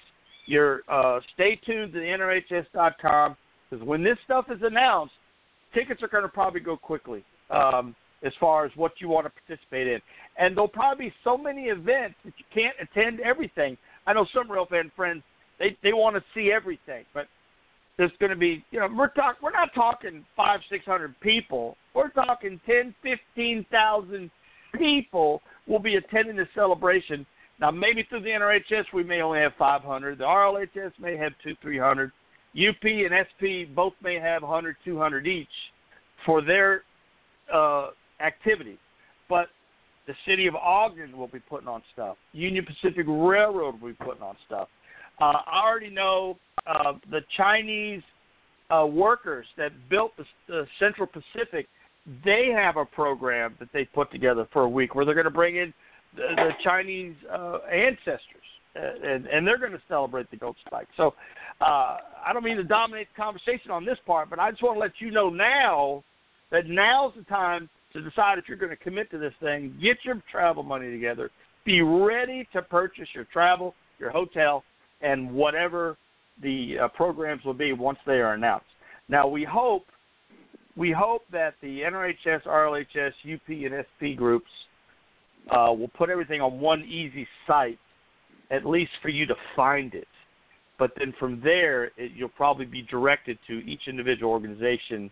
Your uh, stay tuned to the NRHS.com because when this stuff is announced, tickets are going to probably go quickly um, as far as what you want to participate in. And there'll probably be so many events that you can't attend everything. I know some rail fan friends they they want to see everything, but there's going to be you know we're talk we're not talking five six hundred people. We're talking ten fifteen thousand people will be attending the celebration. Now maybe through the NRHS we may only have 500. The RLHS may have two 300. UP and SP both may have 100 200 each for their uh, activities. But the city of Ogden will be putting on stuff. Union Pacific Railroad will be putting on stuff. Uh, I already know uh, the Chinese uh, workers that built the, the Central Pacific. They have a program that they put together for a week where they're going to bring in the, the Chinese uh, ancestors, and, and they're going to celebrate the gold Spike. So uh, I don't mean to dominate the conversation on this part, but I just want to let you know now that now's the time to decide if you're going to commit to this thing. Get your travel money together. Be ready to purchase your travel, your hotel, and whatever the uh, programs will be once they are announced. Now we hope we hope that the NRHS, RLHS, UP, and SP groups uh, will put everything on one easy site, at least for you to find it. But then from there, it, you'll probably be directed to each individual organization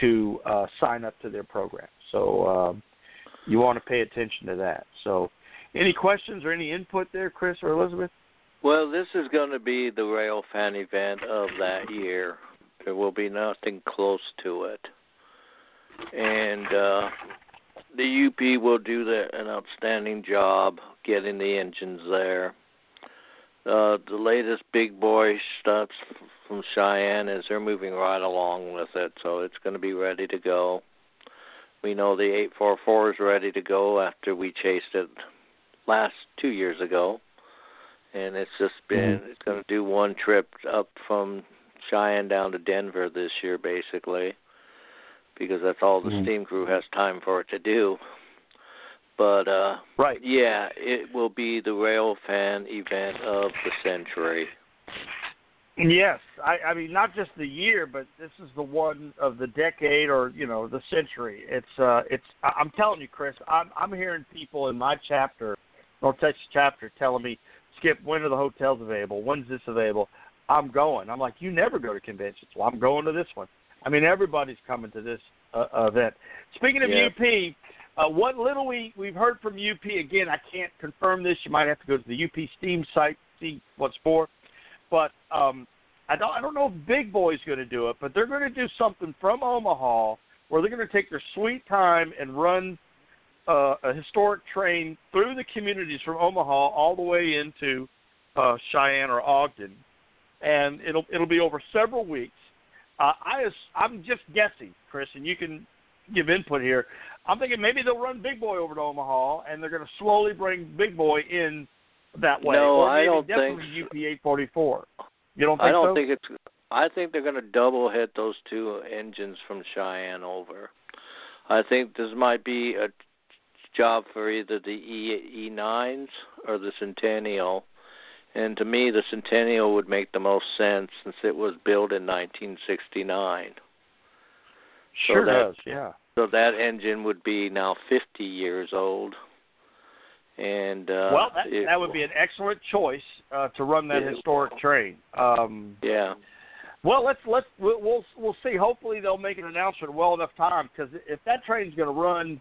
to uh, sign up to their program. So um, you want to pay attention to that. So, any questions or any input there, Chris or Elizabeth? Well, this is going to be the rail fan event of that year. There will be nothing close to it, and uh, the UP will do the, an outstanding job getting the engines there. Uh, the latest big boy stuff from Cheyenne is they're moving right along with it, so it's going to be ready to go. We know the 844 is ready to go after we chased it last two years ago, and it's just been Mm-hmm. it's going to do one trip up from Cheyenne down to Denver this year, basically, because that's all the Mhm. steam crew has time for it to do. But uh Right. yeah, it will be the rail fan event of the century. Yes, I, I mean not just the year, but this is the one of the decade or you know the century. It's uh, it's I'm telling you, Chris. I'm I'm hearing people in my chapter, North Texas chapter, telling me, Skip, when are the hotels available? When's this available? I'm going. I'm like, you never go to conventions. Well, I'm going to this one. I mean, everybody's coming to this uh, event. Speaking of Yeah. UP, uh, what little we we've heard from UP again, I can't confirm this. You might have to go to the UP Steam site see what's for. But um, I don't I don't know if Big Boy's going to do it, but they're going to do something from Omaha where they're going to take their sweet time and run uh, a historic train through the communities from Omaha all the way into uh, Cheyenne or Ogden, and it'll it'll be over several weeks. Uh, I I'm just guessing, Chris, and you can give input here. I'm thinking maybe they'll run Big Boy over to Omaha, and they're going to slowly bring Big Boy in that way. No, or I don't definitely think- UP 844. You don't think I don't so? think it's. I think they're going to double head those two engines from Cheyenne over. I think this might be a job for either the E E9s or the Centennial. And to me, the Centennial would make the most sense since it was built in 1969. so sure that- does. Yeah. So that engine would be now 50 years old. And uh, well, that that would be an excellent choice uh, to run that it- historic train. Um, yeah. Well, let's let's we'll we'll, we'll see. Hopefully, they'll make an announcement well enough time because if that train's going to run,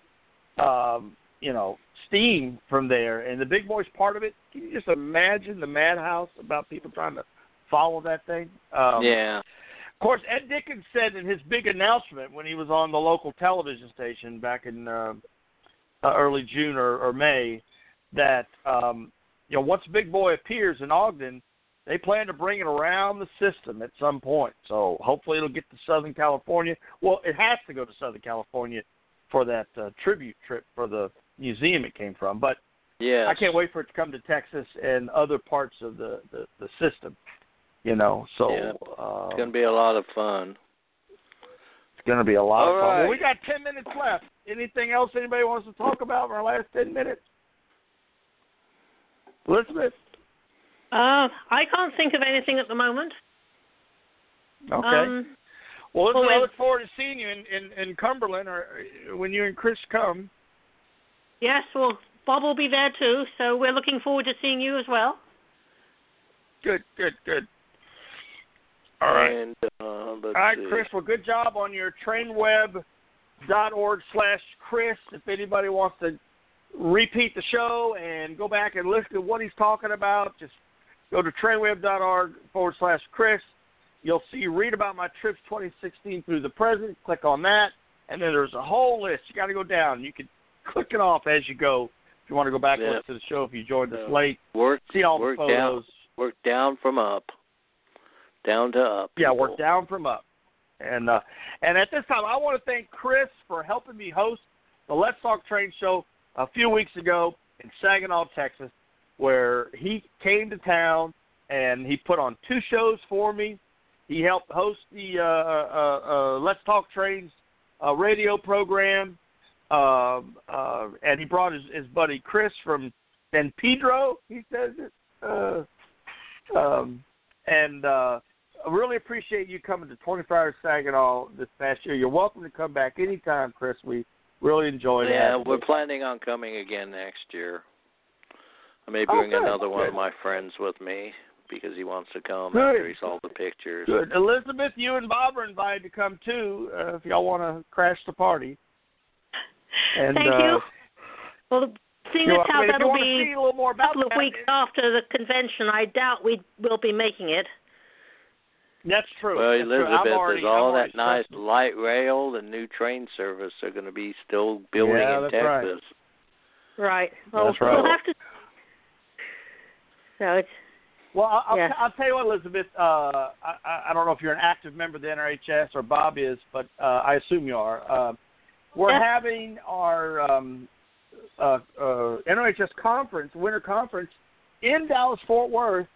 um, you know, steam from there, and the big boys part of it, can you just imagine the madhouse about people trying to follow that thing? Um, yeah. Of course, Ed Dickens said in his big announcement when he was on the local television station back in uh, uh, early June or, or May that um, you know once Big Boy appears in Ogden, they plan to bring it around the system at some point. So hopefully it'll get to Southern California. Well, it has to go to Southern California for that uh, tribute trip for the museum it came from. But yeah, I can't wait for it to come to Texas and other parts of the the, the system. You know, so Yeah. uh, It's gonna be a lot of fun. it's going to be a lot All of fun. right. Well, we got ten minutes left. Anything else anybody wants to talk about in our last ten minutes? Elizabeth. Uh, I can't think of anything at the moment. Okay. Um, well, listen, well, I look forward to seeing you in, in, in Cumberland or uh, when you and Chris come. yes, well, Bob will be there too, so we're looking forward to seeing you as well. Good, good, good. All right. And, uh, All right, see. Chris. Well, good job on your trainweb.org slash Chris. If anybody wants to repeat the show and go back and listen to what he's talking about, just go to trainweb.org forward slash Chris. You'll see, read about my trips 2016 through the present. Click on that. And then there's a whole list. You got to go down. You can click it off as you go if you want to go back and listen to the show if you joined us late. Work See all the work photos. down work down from up. Down to up. Yeah, work down from up. And uh, and at this time, I want to thank Chris for helping me host the Let's Talk Train Show a few weeks ago in Saginaw, Texas, where he came to town and he put on two shows for me. He helped host the uh, uh, uh, Let's Talk Trains uh, radio program, um, uh, and he brought his, his buddy Chris from San Pedro. He says it. Uh, um, and uh, I really appreciate you coming to 24 Hours Saginaw this past year. You're welcome to come back anytime, Chris. We really enjoyed Yeah, it. Yeah, we're planning on coming again next year. I may Oh, bring good, another one of my friends with me because he wants to come Good. after he saw the pictures. Good. Elizabeth, you and Bob are invited to come too uh, if y'all want to crash the party. And, Thank uh, you. Well, seeing you're as how welcome. And if you that'll be a little more a couple of that, weeks after the convention, I doubt we will be making it. That's true. Well, That's true. Elizabeth, already, there's all that nice stressing. light rail, the new train service are going to be still building Yeah, in that's right. Texas. Right. Well, That's right. we'll have to. So it's Well, I'll, I'll, I'll tell you what, Elizabeth. Uh, I, I- I don't know if you're an active member of the NRHS or Bob is, but uh, I assume you are. Uh, we're Yeah. having our um, uh, uh, NRHS conference, winter conference, in Dallas Fort Worth,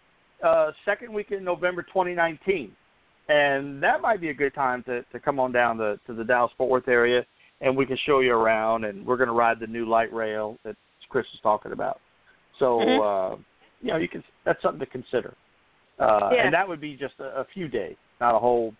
uh, second week in November 2019, and that might be a good time to, to come on down to, to the Dallas Fort Worth area, and we can show you around, and we're going to ride the new light rail that Chris was talking about. So. Mhm. Uh, you know, you can. That's something to consider. Uh, Yeah. And that would be just a, a few days, not a whole.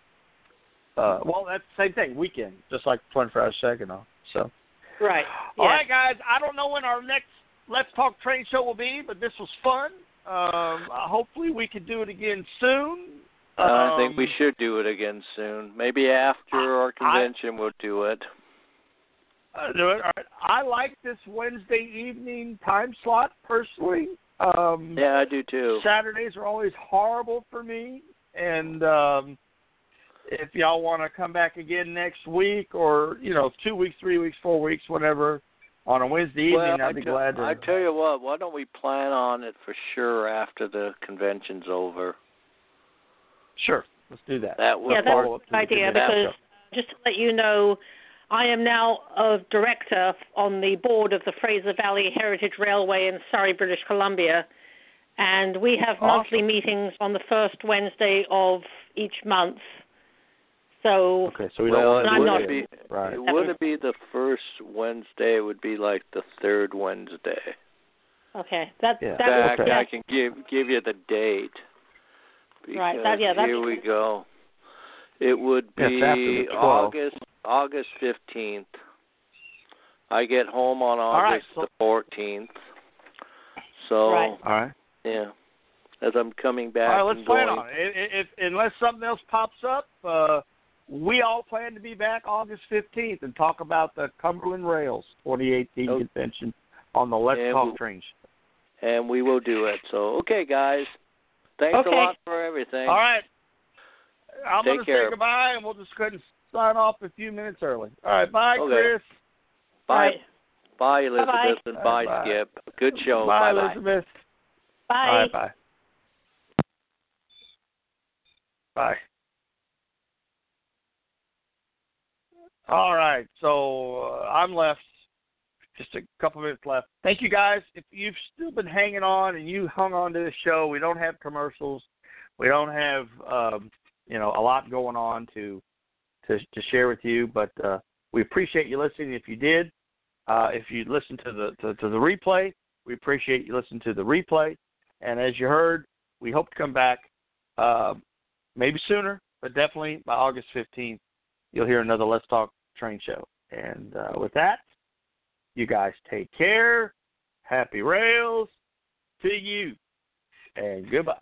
Uh, well, that's the same thing, weekend, just like 24 hours Saginaw. So, right. all yeah. right, guys. I don't know when our next Let's Talk Train show will be, but this was fun. Um, hopefully, we could do it again soon. Uh, I think we Um, should do it again soon. Maybe after our convention we'll do it. uh, do it. All right. I like this Wednesday evening time slot personally. Um, Yeah, I do too. Saturdays are always horrible for me, and um, if y'all want to come back again next week, or you know, two weeks, three weeks, four weeks, whatever, on a Wednesday evening, well, I'd I be tell- glad to. I tell you what, why don't we plan on it for sure after the convention's over? Sure, let's do that. That would Yeah, that's follow up a good idea convention. because just to let you know, I am now a director on the board of the Fraser Valley Heritage Railway in Surrey, British Columbia, and we have Awesome. monthly meetings on the first Wednesday of each month. So Okay, so we well, don't it I'm not- wouldn't do be it. right. it wouldn't be the first Wednesday, it would be like the third Wednesday. okay, that Yeah. In that fact, okay. I can give give you the date. Right, Because that- yeah, that's- here we go. It would be after the 12th. August August fifteenth. I get home on right, August so- the fourteenth. So Right. All right. yeah. as I'm coming back. All right, let's plan on it. If, if, unless something else pops up, uh, we all plan to be back August 15th and talk about the Cumberland Rails 2018 Oh. convention on the Let's And Talk we- Train Show. and we will do it. So, okay, guys. Thanks Okay. a lot for everything. All right. I'm Take going to care. say goodbye, and we'll just go ahead and sign off a few minutes early. All right, bye, Okay. Chris. Bye. Right. Bye, Elizabeth, Bye-bye. and bye, Bye-bye. Skip. Good show. bye, Bye-bye. Elizabeth. Bye. All right, bye. Bye. All right, so uh, I'm left. Just a couple minutes left. Thank you guys. If you've still been hanging on and you hung on to the show, we don't have commercials. We don't have um, you know a lot going on to to to share with you, but uh, we appreciate you listening. If you did, uh, if you listened to the to, to the replay, we appreciate you listening to the replay. And as you heard, we hope to come back uh, maybe sooner, but definitely by August 15th, you'll hear another Let's Talk Train Show. And uh, with that, you guys take care. Happy rails to you. And goodbye.